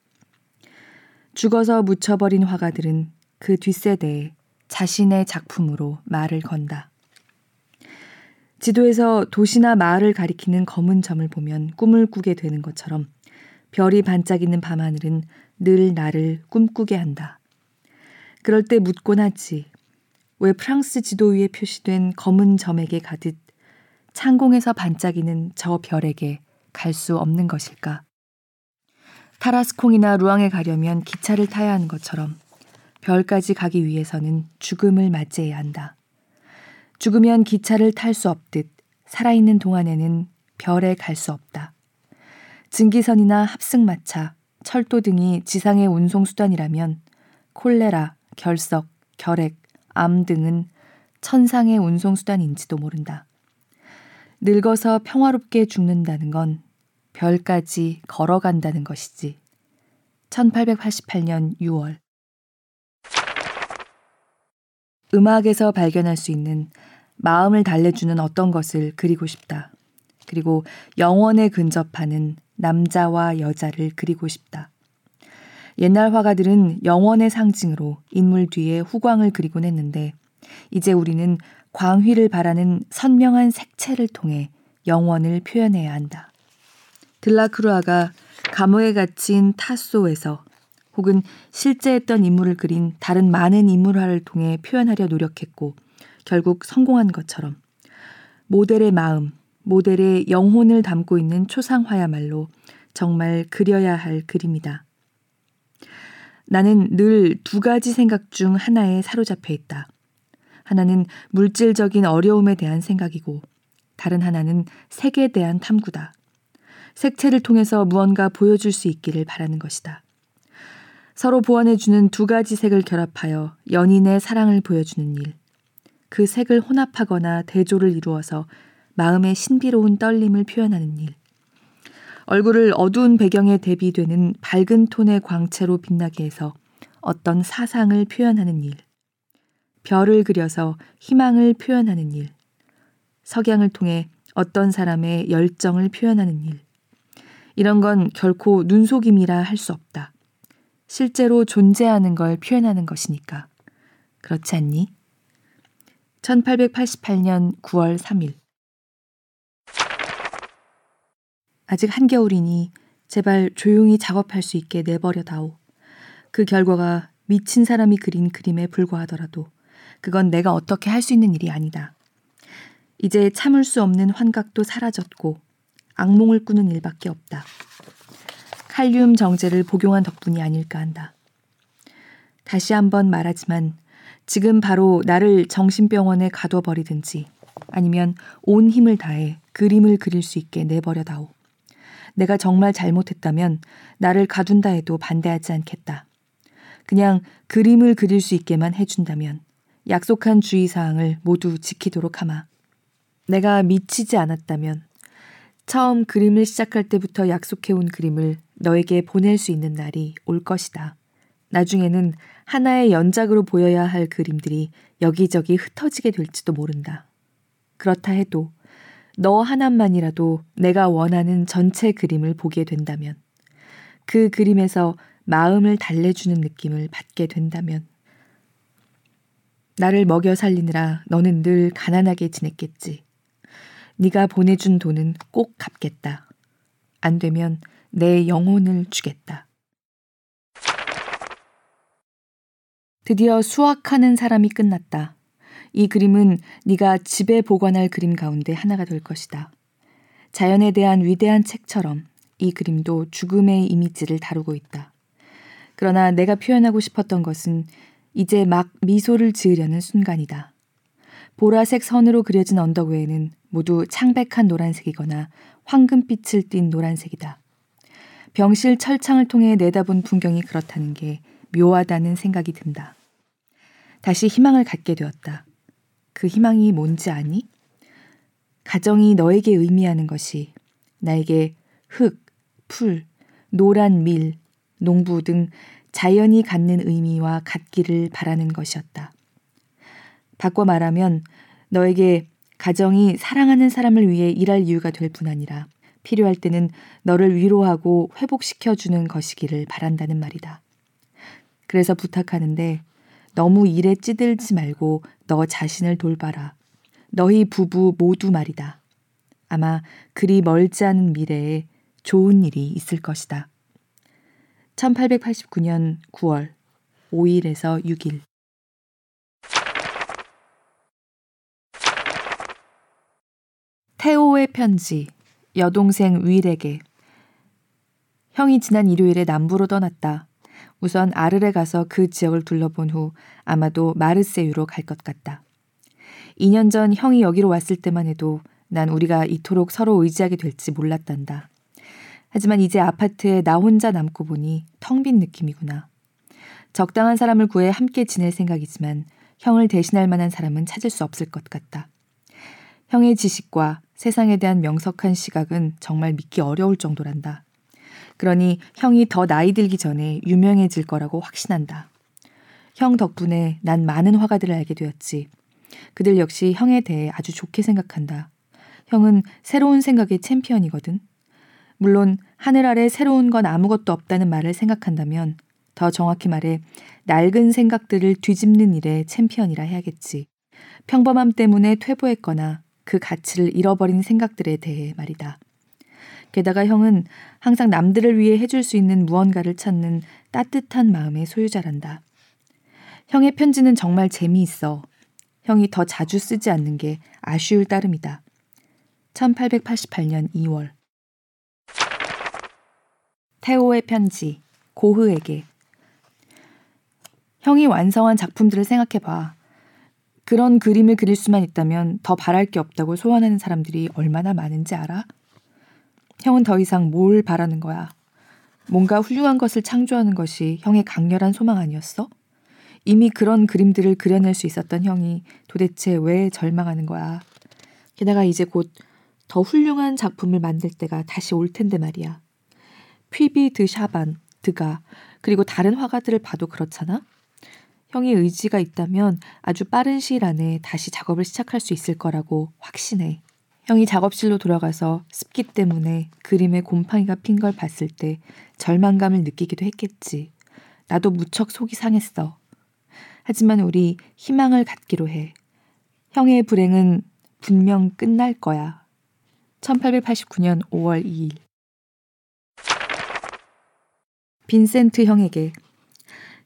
Speaker 1: 죽어서 묻혀버린 화가들은 그 뒷세대에 자신의 작품으로 말을 건다. 지도에서 도시나 마을을 가리키는 검은 점을 보면 꿈을 꾸게 되는 것처럼 별이 반짝이는 밤하늘은 늘 나를 꿈꾸게 한다. 그럴 때 묻곤 하지. 왜 프랑스 지도 위에 표시된 검은 점에게 가듯 창공에서 반짝이는 저 별에게 갈 수 없는 것일까? 타라스콩이나 루앙에 가려면 기차를 타야 하는 것처럼 별까지 가기 위해서는 죽음을 맞이해야 한다. 죽으면 기차를 탈 수 없듯 살아있는 동안에는 별에 갈 수 없다. 증기선이나 합승마차, 철도 등이 지상의 운송수단이라면 콜레라, 결석, 결핵, 암 등은 천상의 운송수단인지도 모른다. 늙어서 평화롭게 죽는다는 건 별까지 걸어간다는 것이지. 1888년 6월. 음악에서 발견할 수 있는 마음을 달래주는 어떤 것을 그리고 싶다. 그리고 영원에 근접하는 남자와 여자를 그리고 싶다. 옛날 화가들은 영원의 상징으로 인물 뒤에 후광을 그리곤 했는데 이제 우리는 광휘를 바라는 선명한 색채를 통해 영원을 표현해야 한다. 들라크루아가 감옥에 갇힌 타소에서 혹은 실제 했던 인물을 그린 다른 많은 인물화를 통해 표현하려 노력했고 결국 성공한 것처럼 모델의 마음, 모델의 영혼을 담고 있는 초상화야말로 정말 그려야 할 그림이다. 나는 늘 두 가지 생각 중 하나에 사로잡혀 있다. 하나는 물질적인 어려움에 대한 생각이고 다른 하나는 색에 대한 탐구다. 색채를 통해서 무언가 보여줄 수 있기를 바라는 것이다. 서로 보완해주는 두 가지 색을 결합하여 연인의 사랑을 보여주는 일. 그 색을 혼합하거나 대조를 이루어서 마음의 신비로운 떨림을 표현하는 일. 얼굴을 어두운 배경에 대비되는 밝은 톤의 광채로 빛나게 해서 어떤 사상을 표현하는 일. 별을 그려서 희망을 표현하는 일. 석양을 통해 어떤 사람의 열정을 표현하는 일. 이런 건 결코 눈속임이라 할 수 없다. 실제로 존재하는 걸 표현하는 것이니까. 그렇지 않니? 1888년 9월 3일. 아직 한겨울이니 제발 조용히 작업할 수 있게 내버려 다오. 그 결과가 미친 사람이 그린 그림에 불과하더라도 그건 내가 어떻게 할 수 있는 일이 아니다. 이제 참을 수 없는 환각도 사라졌고 악몽을 꾸는 일밖에 없다. 칼륨 정제를 복용한 덕분이 아닐까 한다. 다시 한번 말하지만 지금 바로 나를 정신병원에 가둬버리든지 아니면 온 힘을 다해 그림을 그릴 수 있게 내버려다오. 내가 정말 잘못했다면 나를 가둔다 해도 반대하지 않겠다. 그냥 그림을 그릴 수 있게만 해준다면 약속한 주의사항을 모두 지키도록 하마. 내가 미치지 않았다면 처음 그림을 시작할 때부터 약속해온 그림을 너에게 보낼 수 있는 날이 올 것이다. 나중에는 하나의 연작으로 보여야 할 그림들이 여기저기 흩어지게 될지도 모른다. 그렇다 해도 너 하나만이라도 내가 원하는 전체 그림을 보게 된다면, 그 그림에서 마음을 달래주는 느낌을 받게 된다면, 나를 먹여 살리느라 너는 늘 가난하게 지냈겠지. 네가 보내준 돈은 꼭 갚겠다. 안 되면 내 영혼을 주겠다. 드디어 수확하는 사람이 끝났다. 이 그림은 네가 집에 보관할 그림 가운데 하나가 될 것이다. 자연에 대한 위대한 책처럼 이 그림도 죽음의 이미지를 다루고 있다. 그러나 내가 표현하고 싶었던 것은 이제 막 미소를 지으려는 순간이다. 보라색 선으로 그려진 언덕 외에는 모두 창백한 노란색이거나 황금빛을 띤 노란색이다. 병실 철창을 통해 내다본 풍경이 그렇다는 게 묘하다는 생각이 든다. 다시 희망을 갖게 되었다. 그 희망이 뭔지 아니? 가정이 너에게 의미하는 것이 나에게 흙, 풀, 노란 밀, 농부 등 자연이 갖는 의미와 같기를 바라는 것이었다. 바꿔 말하면 너에게 가정이 사랑하는 사람을 위해 일할 이유가 될 뿐 아니라 필요할 때는 너를 위로하고 회복시켜주는 것이기를 바란다는 말이다. 그래서 부탁하는데 너무 일에 찌들지 말고 너 자신을 돌봐라. 너희 부부 모두 말이다. 아마 그리 멀지 않은 미래에 좋은 일이 있을 것이다. 1889년 9월 5일에서 6일 태호의 편지 여동생 윌에게 형이 지난 일요일에 남부로 떠났다. 우선 아르레 가서 그 지역을 둘러본 후 아마도 마르세유로 갈 것 같다. 2년 전 형이 여기로 왔을 때만 해도 난 우리가 이토록 서로 의지하게 될지 몰랐단다. 하지만 이제 아파트에 나 혼자 남고 보니 텅 빈 느낌이구나. 적당한 사람을 구해 함께 지낼 생각이지만 형을 대신할 만한 사람은 찾을 수 없을 것 같다. 형의 지식과 세상에 대한 명석한 시각은 정말 믿기 어려울 정도란다. 그러니 형이 더 나이 들기 전에 유명해질 거라고 확신한다. 형 덕분에 난 많은 화가들을 알게 되었지. 그들 역시 형에 대해 아주 좋게 생각한다. 형은 새로운 생각의 챔피언이거든. 물론 하늘 아래 새로운 건 아무것도 없다는 말을 생각한다면 더 정확히 말해 낡은 생각들을 뒤집는 일의 챔피언이라 해야겠지. 평범함 때문에 퇴보했거나 그 가치를 잃어버린 생각들에 대해 말이다. 게다가 형은 항상 남들을 위해 해줄 수 있는 무언가를 찾는 따뜻한 마음의 소유자란다. 형의 편지는 정말 재미있어. 형이 더 자주 쓰지 않는 게 아쉬울 따름이다. 1888년 2월 태호의 편지 고흐에게 형이 완성한 작품들을 생각해봐. 그런 그림을 그릴 수만 있다면 더 바랄 게 없다고 소원하는 사람들이 얼마나 많은지 알아? 형은 더 이상 뭘 바라는 거야? 뭔가 훌륭한 것을 창조하는 것이 형의 강렬한 소망 아니었어? 이미 그런 그림들을 그려낼 수 있었던 형이 도대체 왜 절망하는 거야? 게다가 이제 곧 더 훌륭한 작품을 만들 때가 다시 올 텐데 말이야. 퀴비 드 샤반, 드가, 그리고 다른 화가들을 봐도 그렇잖아? 형이 의지가 있다면 아주 빠른 시일 안에 다시 작업을 시작할 수 있을 거라고 확신해. 형이 작업실로 돌아가서 습기 때문에 그림에 곰팡이가 핀 걸 봤을 때 절망감을 느끼기도 했겠지. 나도 무척 속이 상했어. 하지만 우리 희망을 갖기로 해. 형의 불행은 분명 끝날 거야. 1889년 5월 2일. 빈센트 형에게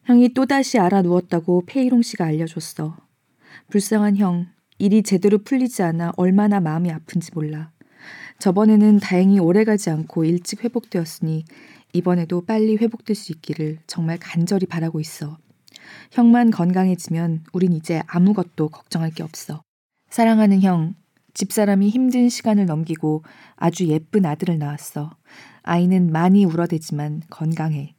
Speaker 1: 형이 또다시 알아 누웠다고 페이롱 씨가 알려줬어. 불쌍한 형, 일이 제대로 풀리지 않아 얼마나 마음이 아픈지 몰라. 저번에는 다행히 오래가지 않고 일찍 회복되었으니 이번에도 빨리 회복될 수 있기를 정말 간절히 바라고 있어. 형만 건강해지면 우린 이제 아무것도 걱정할 게 없어. 사랑하는 형, 집사람이 힘든 시간을 넘기고 아주 예쁜 아들을 낳았어. 아이는 많이 울어대지만 건강해.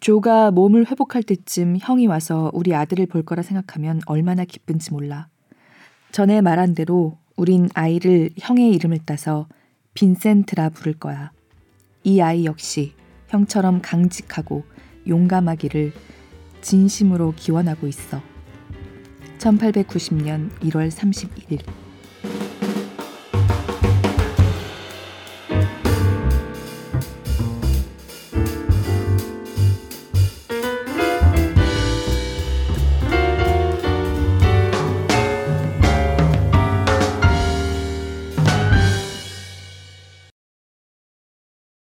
Speaker 1: 조가 몸을 회복할 때쯤 형이 와서 우리 아들을 볼 거라 생각하면 얼마나 기쁜지 몰라. 전에 말한 대로 우린 아이를 형의 이름을 따서 빈센트라 부를 거야. 이 아이 역시 형처럼 강직하고 용감하기를 진심으로 기원하고 있어. 1890년 1월 31일